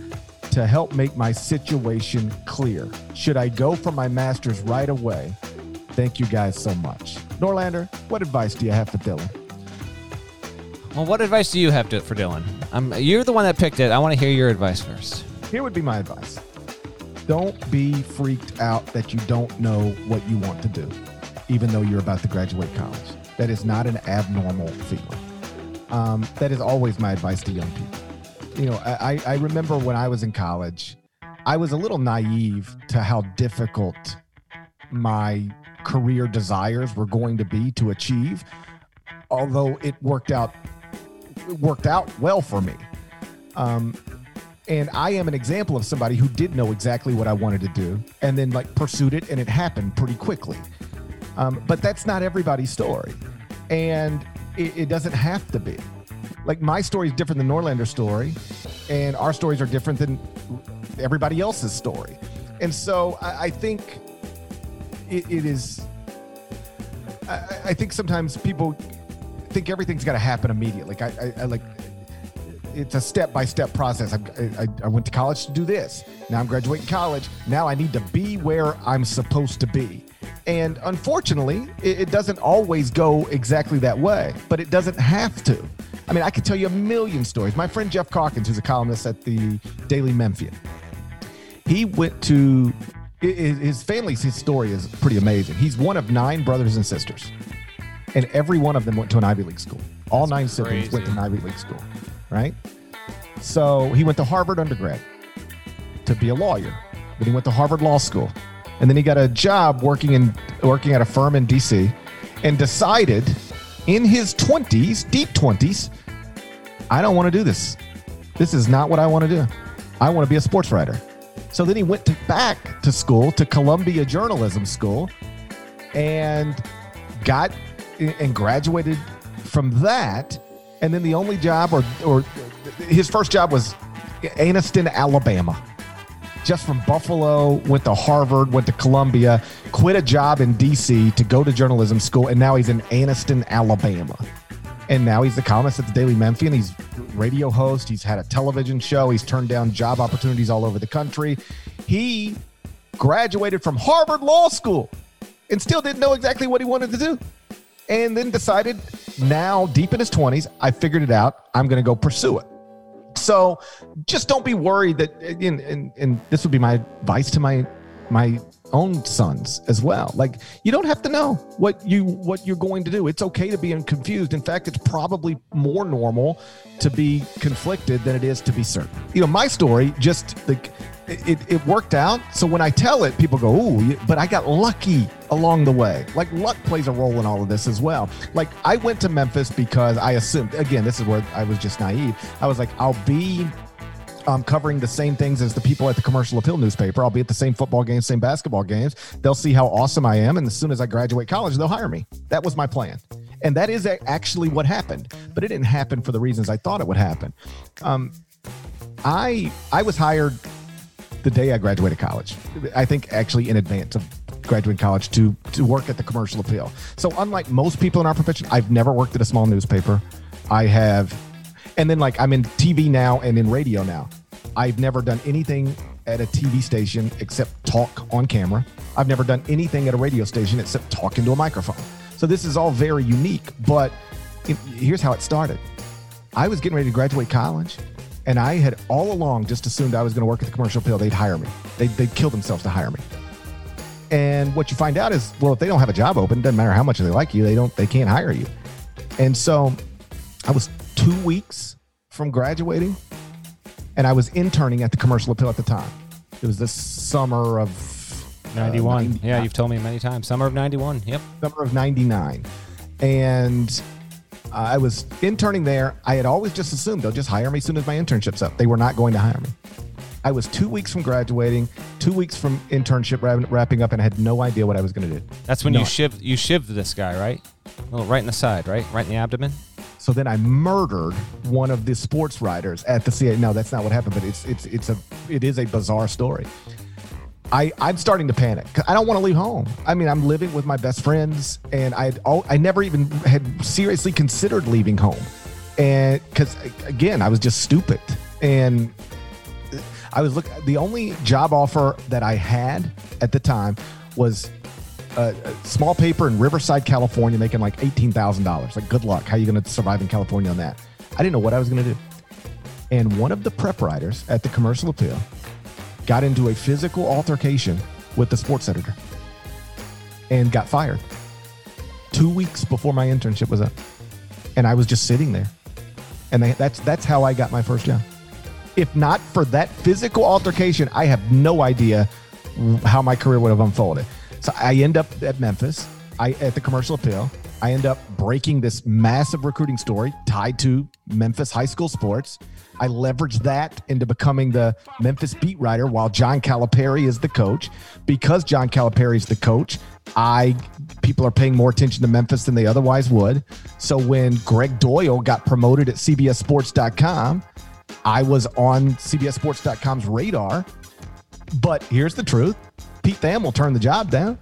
to help make my situation clear? Should I go for my master's right away? Thank you guys so much. Norlander, what advice do you have for Dylan? Well, what advice do you have to, for Dylan? Um, you're the one that picked it. I want to hear your advice first. Here would be my advice don't be freaked out that you don't know what you want to do, even though you're about to graduate college. That is not an abnormal feeling. Um, that is always my advice to young people. You know, I, I remember when I was in college, I was a little naive to how difficult my career desires were going to be to achieve, although it worked out worked out well for me. Um, and I am an example of somebody who did know exactly what I wanted to do and then like pursued it and it happened pretty quickly. Um, but that's not everybody's story. And it, it doesn't have to be. Like my story is different than Norlander's story, and our stories are different than everybody else's story. And so I, I think it, it is, I, I, think sometimes people think everything's got to happen immediately. Like I, I, like it's a step by step process. I, I, I, went to college to do this. Now I'm graduating college. Now I need to be where I'm supposed to be. And unfortunately, it, it doesn't always go exactly that way, but it doesn't have to. I mean, I could tell you a million stories. My friend Geoff Calkins, who's a columnist at the Daily Memphian, he went to his family's his story is pretty amazing. He's one of nine brothers and sisters, and every one of them went to an Ivy League school. All That's nine siblings went to an Ivy League school right? So he went to Harvard undergrad to be a lawyer. Then he went to Harvard Law School. And then he got a job working in working at a firm in DC and decided in his 20s, deep 20s, I don't want to do this. This is not what I want to do. I want to be a sports writer. So then he went to, back to school to Columbia Journalism School and got and graduated from that and then the only job, or or his first job was Anniston, Alabama. Just from Buffalo, went to Harvard, went to Columbia, quit a job in D.C. to go to journalism school, and now he's in Anniston, Alabama. And now he's the columnist at the Daily Memphian. He's radio host. He's had a television show. He's turned down job opportunities all over the country. He graduated from Harvard Law School and still didn't know exactly what he wanted to do and then decided now, deep in his 20s, I figured it out. I'm going to go pursue it. So just don't be worried that, and, and, and this would be my advice to my my own sons as well. Like you don't have to know what you what you're going to do. It's okay to be confused. In fact, it's probably more normal to be conflicted than it is to be certain. You know, my story just like it, it worked out. So when I tell it, people go, "Ooh!" But I got lucky along the way. Like luck plays a role in all of this as well. Like I went to Memphis because I assumed. Again, this is where I was just naive. I was like, "I'll be um, covering the same things as the people at the Commercial Appeal newspaper. I'll be at the same football games, same basketball games. They'll see how awesome I am, and as soon as I graduate college, they'll hire me. That was my plan, and that is actually what happened. But it didn't happen for the reasons I thought it would happen. Um, I I was hired the day I graduated college. I think actually in advance of graduating college to to work at the Commercial Appeal. So unlike most people in our profession, I've never worked at a small newspaper. I have, and then like I'm in TV now and in radio now. I've never done anything at a TV station except talk on camera. I've never done anything at a radio station except talk into a microphone. So this is all very unique. But here's how it started. I was getting ready to graduate college and I had all along just assumed I was going to work at the commercial appeal. They'd hire me. They'd, they'd kill themselves to hire me. And what you find out is, well, if they don't have a job open, it doesn't matter how much they like you, they don't, they can't hire you. And so I was two weeks from graduating, and I was interning at the Commercial Appeal at the time. It was the summer of 91. Uh, yeah, you've told me many times. Summer of 91. Yep. summer of 99 and uh, i was interning there i had always just assumed they'll just hire me as soon as my internship's up they were not going to hire me i was two weeks from graduating two weeks from internship wrap- wrapping up and i had no idea what i was going to do That's when No. you shiv you shivved this guy, right? Oh, right in the side, right? Right in the abdomen. so then i murdered one of the sports writers at the ca no that's not what happened but it's it's it's a it is a bizarre story I, I'm starting to panic. I don't want to leave home. I mean, I'm living with my best friends, and I I never even had seriously considered leaving home, and because again, I was just stupid, and I was look. The only job offer that I had at the time was a, a small paper in Riverside, California, making like eighteen thousand dollars. Like, good luck. How are you going to survive in California on that? I didn't know what I was going to do. And one of the prep writers at the Commercial Appeal got into a physical altercation with the sports editor and got fired two weeks before my internship was up. And I was just sitting there. And they, that's that's how I got my first job. If not for that physical altercation, I have no idea how my career would have unfolded. So I end up at Memphis, I at the commercial appeal. I end up breaking this massive recruiting story tied to Memphis high school sports. I leverage that into becoming the Memphis beat writer while John Calipari is the coach. Because John Calipari is the coach, I people are paying more attention to Memphis than they otherwise would. So when Gregg Doyel got promoted at CBSSports.com, I was on CBSSports.com's radar. But here's the truth: Pete Thamel turned the job down.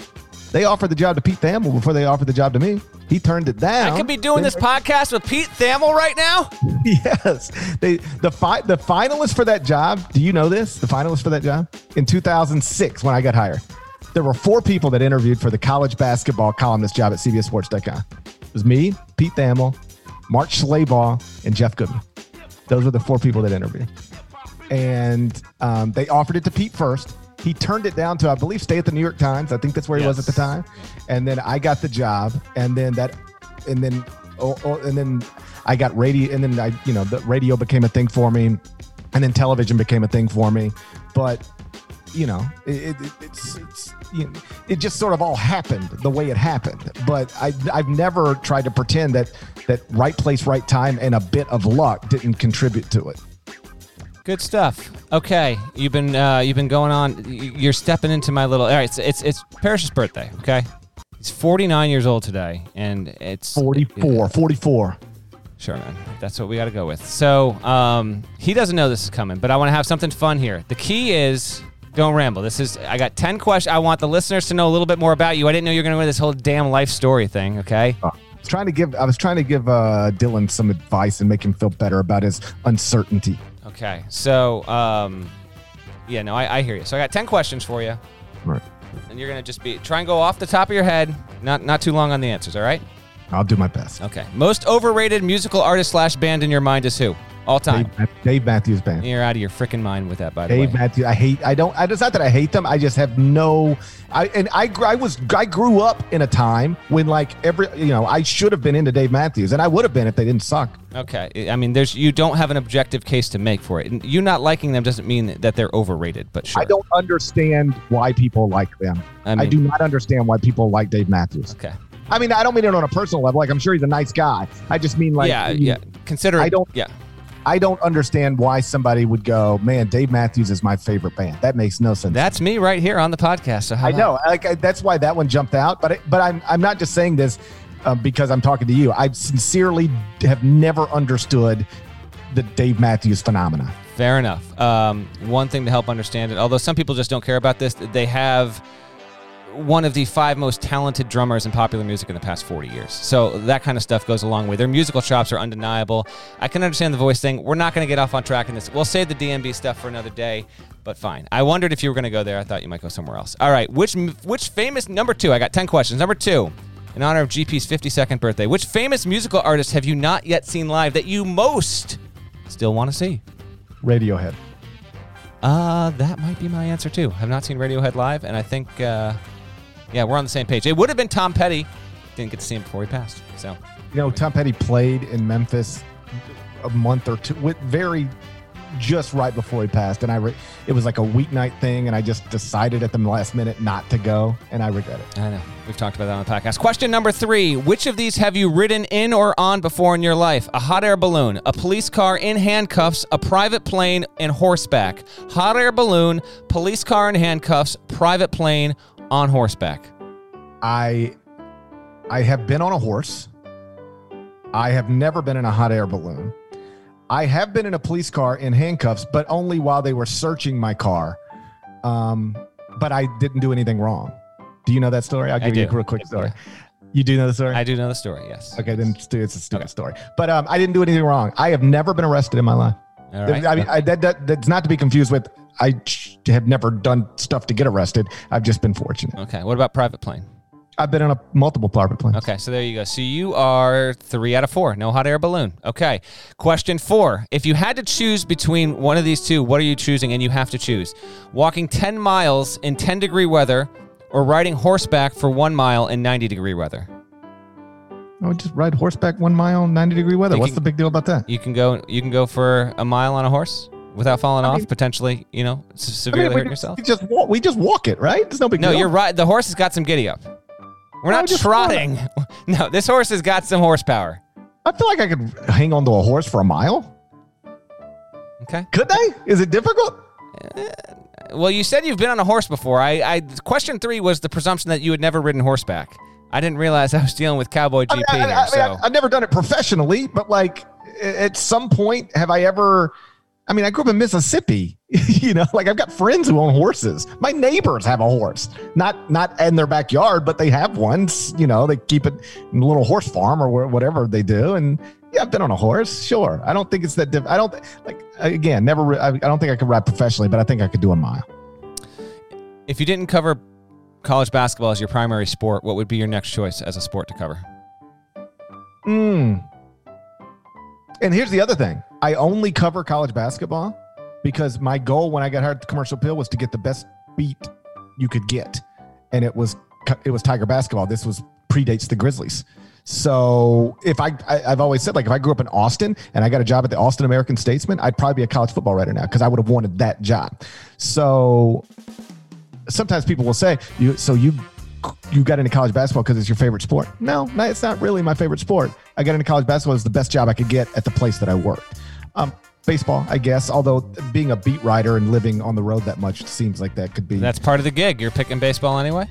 They offered the job to Pete Thamel before they offered the job to me. He turned it down. I could be doing this podcast with Pete Thamel right now. Yes, they the fi- the finalists for that job. Do you know this? The finalists for that job in 2006 when I got hired, there were four people that interviewed for the college basketball columnist job at CBSSports.com. It was me, Pete Thamel, Mark Schlabach, and Jeff Goodman. Those were the four people that interviewed, and um, they offered it to Pete first. He turned it down to, I believe, stay at the New York Times. I think that's where he was at the time. And then I got the job, and then that, and then, oh, oh, and then I got radio, and then I, you know, the radio became a thing for me, and then television became a thing for me. But you know, it, it, it's, it's you know, it just sort of all happened the way it happened. But I, I've never tried to pretend that that right place, right time, and a bit of luck didn't contribute to it. Good stuff. Okay, you've been uh, you've been going on. You're stepping into my little. All right, it's it's, it's Parrish's birthday. Okay, he's 49 years old today, and it's 44, 44. Sure, man. That's what we got to go with. So um, he doesn't know this is coming, but I want to have something fun here. The key is don't ramble. This is I got 10 questions. I want the listeners to know a little bit more about you. I didn't know you were going to go this whole damn life story thing. Okay. I was trying to give I was trying to give uh, Dylan some advice and make him feel better about his uncertainty. Okay. So um, yeah, no, I, I hear you. So I got 10 questions for you, Right. and you're gonna just be try and go off the top of your head. Not not too long on the answers. All right. I'll do my best. Okay. Most overrated musical artist slash band in your mind is who? All time. Dave, Dave Matthews Band. You're out of your freaking mind with that, by the Dave way. Dave Matthews. I hate. I don't. I, it's not that I hate them. I just have no. I and I. I was. I grew up in a time when like every. You know, I should have been into Dave Matthews, and I would have been if they didn't suck. Okay, I mean, there's you don't have an objective case to make for it. And you not liking them doesn't mean that they're overrated. But sure, I don't understand why people like them. I I, do not understand why people like Dave Matthews. Okay, I mean, I don't mean it on a personal level. Like, I'm sure he's a nice guy. I just mean like, yeah, you- yeah. Consider I don't- Yeah, I don't understand why somebody would go, man, Dave Matthews is my favorite band. That makes no sense. that's me right here on the podcast. So how I know, like I, that's why that one jumped out. But I, but I'm I'm not just saying this uh, because I'm talking to you. I sincerely have never understood the Dave Matthews phenomena. Fair enough. Um, one thing to help understand it, although some people just don't care about this, they have one of the five most talented drummers in popular music in the past 40 years. So that kind of stuff goes a long way. Their musical chops are undeniable. I can understand the voice thing. We're not going to get off on track in this. We'll save the DMB stuff for another day, but fine. I wondered if you were going to go there. I thought you might go somewhere else. All right. Which which famous number 2? I got 10 questions. Number 2. In honor of GP's 52nd birthday, which famous musical artist have you not yet seen live that you most still want to see? Radiohead. Uh, that might be my answer too. I've not seen Radiohead live, and I think, uh, yeah, we're on the same page. It would have been Tom Petty. Didn't get to see him before he passed. So You know, Tom Petty played in Memphis a month or two, with very just right before he passed, and I re- it was like a weeknight thing, and I just decided at the last minute not to go, and I regret it. I know. We've talked about that on the podcast. Question number three Which of these have you ridden in or on before in your life? A hot air balloon, a police car in handcuffs, a private plane, and horseback. Hot air balloon, police car in handcuffs, private plane, on horseback. I I have been on a horse. I have never been in a hot air balloon. I have been in a police car in handcuffs, but only while they were searching my car. Um, but I didn't do anything wrong. Do you know that story? I'll give you a real quick story. You do know the story? I do know the story, yes. okay, then it's, it's a stupid story. But um, I didn't do anything wrong. I have never been arrested in my life. Right. I mean, I, that, that, that's not to be confused with I have never done stuff to get arrested. I've just been fortunate. okay. What about private plane? I've been on a multiple private planes. Okay, so there you go. So you are three out of four. No hot air balloon. Okay. Question four. If you had to choose between one of these two, what are you choosing? And you have to choose walking 10 miles in 10 degree weather or riding horseback for one mile in 90 degree weather. I would just ride horseback one mile, 90 degree weather. You What's can- the big deal about that? You can go. You can go for a mile on a horse without falling I off, mean- potentially. You know, s- I severely mean, hurting yourself. we just walk, we just walk it, right? It's no big No, deal. you're right. The horse has got some giddy up. We're No, not trotting. No, this horse has got some horsepower. I feel like I could hang onto a horse for a mile. Okay. Could I? Is it difficult? Uh, well, you said you've been on a horse before. I, I question three was the presumption that you had never ridden horseback. I didn't realize I was dealing with Cowboy GP mean, I, here. I, I so mean, I, have never done it professionally, but like at some point, have I ever? I mean, I grew up in Mississippi. you know, like I've got friends who own horses. My neighbors have a horse, not not in their backyard, but they have ones. You know, they keep it in a little horse farm or whatever they do. And yeah, I've been on a horse. Sure, I don't think it's that. Diff- I don't like again. Never. I, I don't think I could ride professionally, but I think I could do a mile. if you didn't cover college basketball as your primary sport, what would be your next choice as a sport to cover? Mm. And here's the other thing I only cover college basketball because my goal when I got hired at the commercial appeal was to get the best beat you could get. And it was it was Tiger basketball. This was predates the Grizzlies. So if I, I I've always said like if I grew up in Austin and I got a job at the Austin American Statesman, I'd probably be a college football writer now because I would have wanted that job. So sometimes people will say you so you you got into college basketball because it's your favorite sport. No, no, it's not really my favorite sport. I got into college basketball as the best job I could get at the place that I worked. Um, baseball, I guess. Although being a beat writer and living on the road that much seems like that could be. That's part of the gig. You're picking baseball anyway.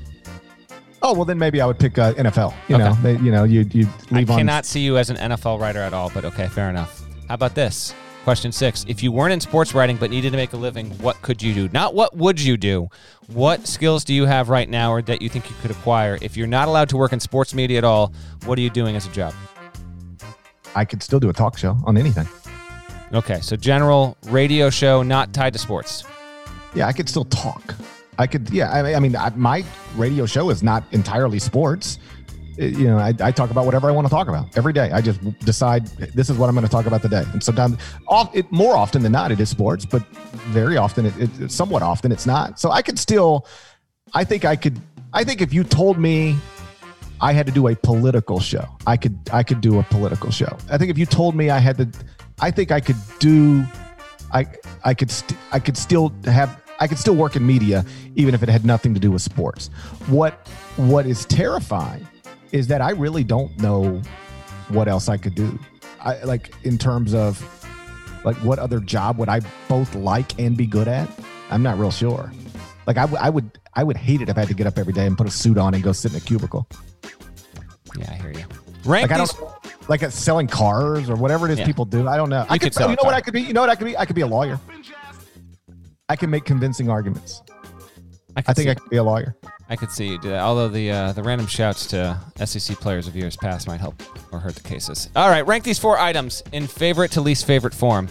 oh well, then maybe I would pick uh, NFL. You Okay. know, they, you know, you you I leave on. cannot see you as an NFL writer at all, but okay, fair enough. How about this? Question six. If you weren't in sports writing but needed to make a living, what could you do? Not what would you do. What skills do you have right now or that you think you could acquire? If you're not allowed to work in sports media at all, what are you doing as a job? I could still do a talk show on anything. Okay, so general radio show not tied to sports. Yeah, I could still talk. I could. Yeah, I, I mean, I, my radio show is not entirely sports. It- you know, I, I talk about whatever I want to talk about every day. I just decide this is what I'm going to talk about today. And sometimes, off, it more often than not, it is sports, but very often, it, it somewhat often, it's not. So I could still. I think I could. I think if you told me I had to do a political show, I could. I could do a political show. I think if you told me I had to, I think I could do. I I could st- I could still have I could still work in media even if it had nothing to do with sports. What what is terrifying is that I really don't know what else I could do. I like in terms of like what other job would I both like and be good at? I'm not real sure. Like I, w- I would I would hate it if I had to get up every day and put a suit on and go sit in a cubicle. Yeah, I hear you. Rank Like I don't like uh, selling cars or whatever it is Yeah. people do. I don't know. I could could, sell you know what. I could be? You know what I could be? I could be a lawyer. I can make convincing arguments. I, I think see, I could be a lawyer. I could see you do that. Although the uh, the random shouts to SEC players of years past might help or hurt the cases. All right, rank these four items in favorite to least favorite form.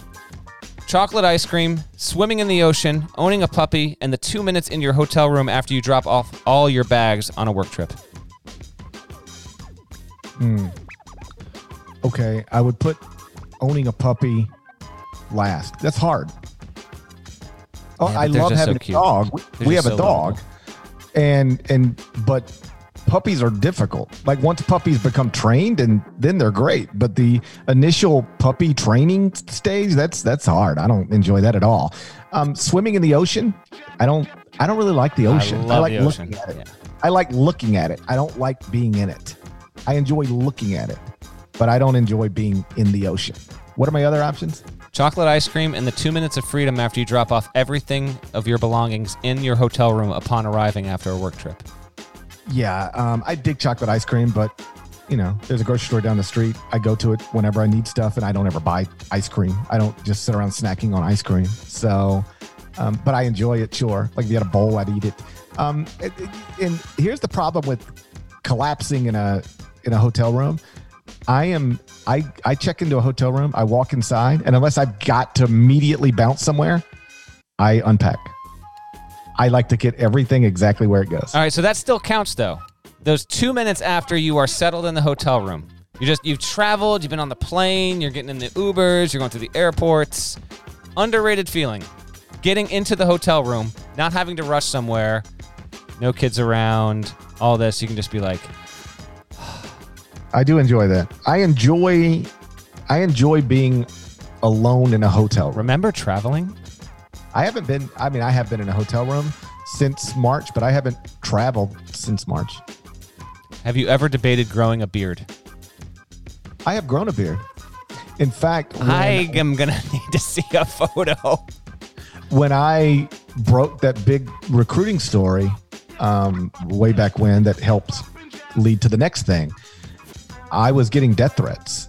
Chocolate ice cream, swimming in the ocean, owning a puppy, and the two minutes in your hotel room after you drop off all your bags on a work trip. Hmm. Okay, I would put owning a puppy last. That's hard. Oh, Yeah, I love just so having a dog. We, we have a so dog, and and but puppies are difficult. Like once puppies become trained, and then they're great. But the initial puppy training stage, that's that's hard. I don't enjoy that at all. Um, swimming in the ocean, I don't. I don't really like the ocean. I love like ocean. looking at it. Yeah. I like looking at it. I don't like being in it. I enjoy looking at it, but I don't enjoy being in the ocean. What are my other options? Chocolate ice cream and the two minutes of freedom after you drop off everything of your belongings in your hotel room upon arriving after a work trip. Yeah, um, I dig chocolate ice cream, but you know, there's a grocery store down the street. I go to it whenever I need stuff, and I don't ever buy ice cream. I don't just sit around snacking on ice cream. So, um, but I enjoy it. Sure, like if you had a bowl, I'd eat it. Um, it- and here's the problem with collapsing in a in a hotel room. I am I I check into a hotel room. I walk inside, and unless I've got to immediately bounce somewhere, I unpack. I like to get everything exactly where it goes. All right, so that still counts though. Those two minutes after you are settled in the hotel room, you just you've traveled, you've been on the plane, you're getting in the Ubers, you're going through the airports. Underrated feeling, getting into the hotel room, not having to rush somewhere, no kids around, all this. You can just be like, I do enjoy that. I enjoy I enjoy being alone in a hotel room. remember traveling? I haven't been I mean I have been in a hotel room since March, but I haven't traveled since March. Have you ever debated growing a beard? I have grown a beard. In fact, I am gonna need to see a photo. when I broke that big recruiting story um, way back when that helped lead to the next thing, I was getting death threats.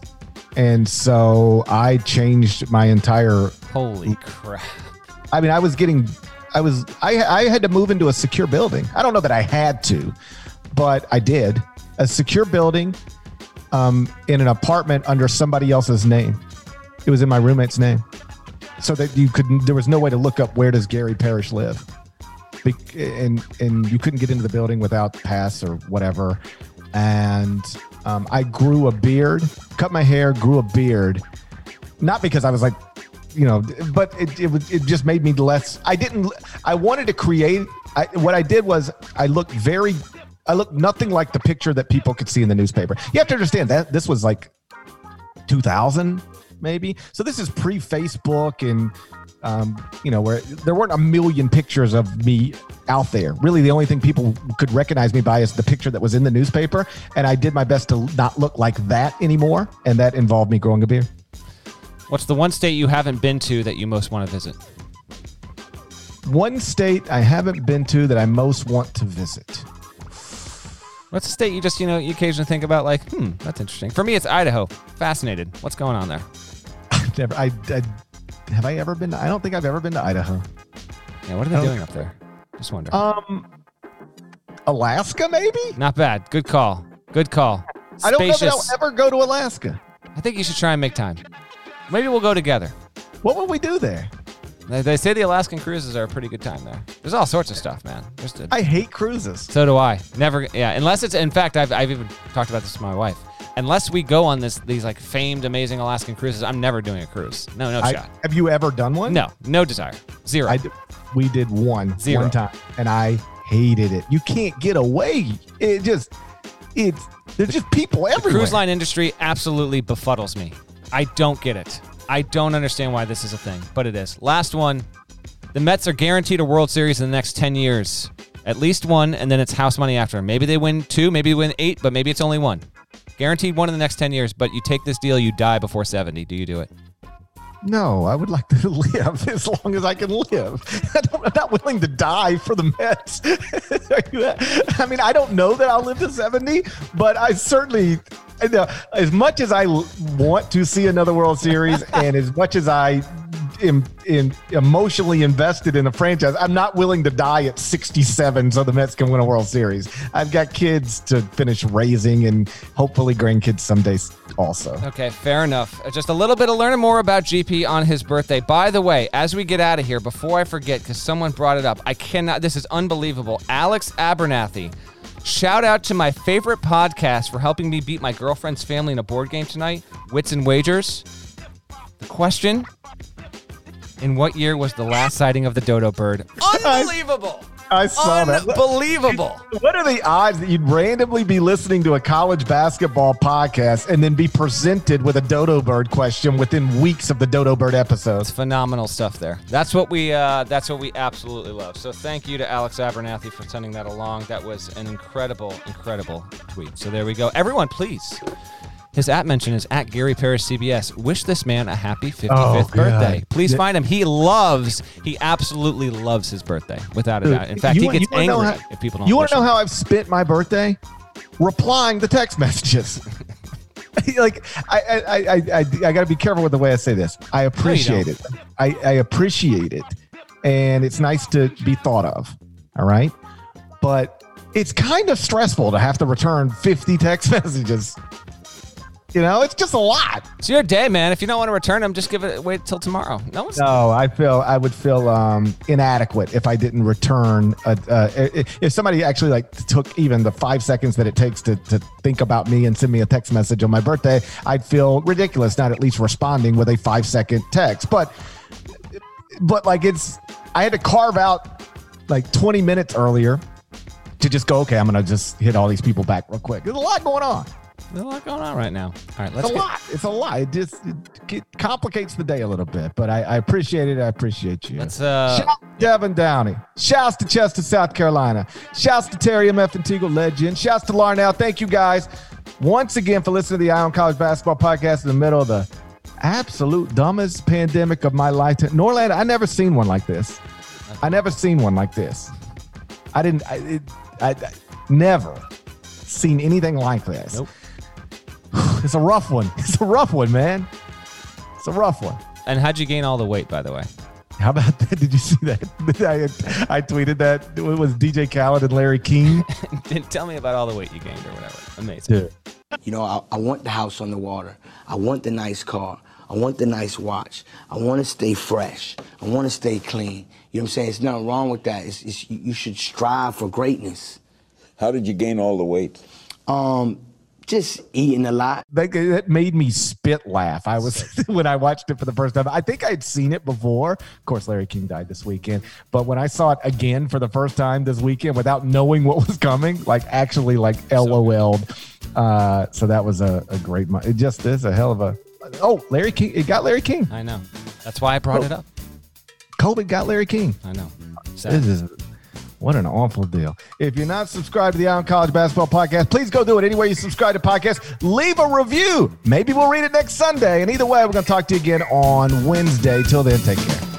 And so I changed my entire Holy crap! I mean, I was getting, I was, I, I had to move into a secure building. I don't know that I had to, but I did. A secure building um, in an apartment under somebody else's name. It was in my roommate's name, so that you couldn't. There was no way to look up where does Gary Parrish live, Be- and and you couldn't get into the building without pass or whatever. And um, I grew a beard, cut my hair, grew a beard, not because I was like you know but it, it it just made me less i didn't i wanted to create I, what i did was i looked very i looked nothing like the picture that people could see in the newspaper. You have to understand that this was like 2000 maybe. So this is pre-facebook and um, you know where there weren't a million pictures of me out there really the only thing people could recognize me by is the picture that was in the newspaper and i did my best to not look like that anymore and that involved me growing a beard What's the one state you haven't been to that you most want to visit? One state I haven't been to that I most want to visit. What's the state you just, you know, you occasionally think about like, hmm, that's interesting. For me, it's Idaho. Fascinated. What's going on there? Never, I, I have I ever been? To, I don't think I've ever been to Idaho. Yeah, what are they doing up there? Just wonder. Um, Alaska, maybe. Not bad. Good call. Good call. I don't know that I'll ever go to Alaska. I think you should try and make time. Maybe we'll go together. What would we do there? They, they say the Alaskan cruises are a pretty good time there. There's all sorts of stuff, man. There's a- I hate cruises. so do I. Never. Yeah. Unless it's. In fact, I've, I've even talked about this to my wife. Unless we go on this these like famed, amazing Alaskan cruises, I'm never doing a cruise. No, no I, shot. have you ever done one? No, no desire. Zero. I we did one Zero. one time, and I hated it. You can't get away. It just it's there's just people everywhere. Cruise line industry absolutely befuddles me. I don't get it. I don't understand why this is a thing, but it is. Last one. The Mets are guaranteed a World Series in the next 10 years. At least one, and then it's house money after. Maybe they win two, maybe they win eight, but maybe it's only one. Guaranteed one in the next 10 years, but you take this deal, you die before 70. Do you do it? No, I would like to live as long as I can live. I I'm not willing to die for the Mets. I mean, I don't know that I'll live to 70, but I certainly, as much as I want to see another World Series and as much as I am, am emotionally invested in a franchise, I'm not willing to die at 67 so the Mets can win a World Series. I've got kids to finish raising and hopefully grandkids someday also. Okay, fair enough. Uh, Just a little bit of learning more about GP on his birthday. By the way, as we get out of here, before I forget, because someone brought it up, I cannot, this is unbelievable. Alex Abernathy, shout out to my favorite podcast for helping me beat my girlfriend's family in a board game tonight, Wits and Wagers. The question In what year was the last sighting of the dodo bird? Unbelievable! I saw that. Unbelievable. What are the odds that you'd randomly be listening to a college basketball podcast and then be presented with a dodo bird question within weeks of the dodo bird episode? It's phenomenal stuff there. That's what we uh, that's what we absolutely love. So thank you to Alex Abernathy for sending that along. That was an incredible, incredible tweet. So there we go. Everyone, please. His at mention is at Gary Parrish CBS. Wish this man a happy 55th Oh, birthday. Please Yeah. find him. He loves, he absolutely loves his birthday, without a doubt. In fact, you he gets angry how- if people don't. You want to know how I've spent my birthday? Replying to text messages. like I, I, I, I, I, I got to be careful with the way I say this. I appreciate it. I, I appreciate it, and it's nice to be thought of. All right, but it's kind of stressful to have to return fifty text messages. You know, it's just a lot. It's your day, man. If you don't want to return them, just give it wait till tomorrow. No one's No, I feel I would feel um, inadequate if I didn't return. A, uh, if somebody actually like took even the five seconds that it takes to, to think about me and send me a text message on my birthday, I'd feel ridiculous not at least responding with a five second text. But but like it's I had to carve out like 20 minutes earlier to just go. Okay, I'm gonna just hit all these people back real quick. There's a lot going on. There's a lot going on right now. All right, let's It's a get, lot. It's a lot. It just it, complicates the day a little bit, but I, I appreciate it. I appreciate you. let's uh Shout out to Devin Downey. Shouts to Chester, South Carolina. Shouts to Terry M. F. and Teagle Legend. Shouts to Larnell. Thank you guys once again for listening to the Eye on College Basketball Podcast in the middle of the absolute dumbest pandemic of my lifetime. Norland, I never seen one like this. I never seen one like this. I didn't. I, it, I, I never seen anything like this. Nope. It's a rough one. It's a rough one, man. It's a rough one. and how'd you gain all the weight, by the way? How about that? Did you see that? I, I tweeted that. It was DJ Khaled and Larry King. Tell me about all the weight you gained or whatever. Amazing. You know, I, I want the house on the water. I want the nice car. I want the nice watch. I want to stay fresh. I want to stay clean. You know what I'm saying? There's nothing wrong with that. It's, it's, you you should strive for greatness. How did you gain all the weight? Um, just eating a lot. That, that made me spit laugh. I was when I watched it for the first time. I think I'd seen it before. Of course, Larry King died this weekend. But when I saw it again for the first time this weekend without knowing what was coming, like actually like LOL'd. Uh, so that was a, a great. mo- It just is a hell of a. Oh, Larry King! It got Larry King. I know. That's why I brought it up. COVID got Larry King. I know. This is what an awful deal. If you're not subscribed to the Eye on College Basketball Podcast, please go do it anywhere you subscribe to podcasts. Leave a review. Maybe we'll read it next Sunday. And either way, we're going to talk to you again on Wednesday. Till then, take care.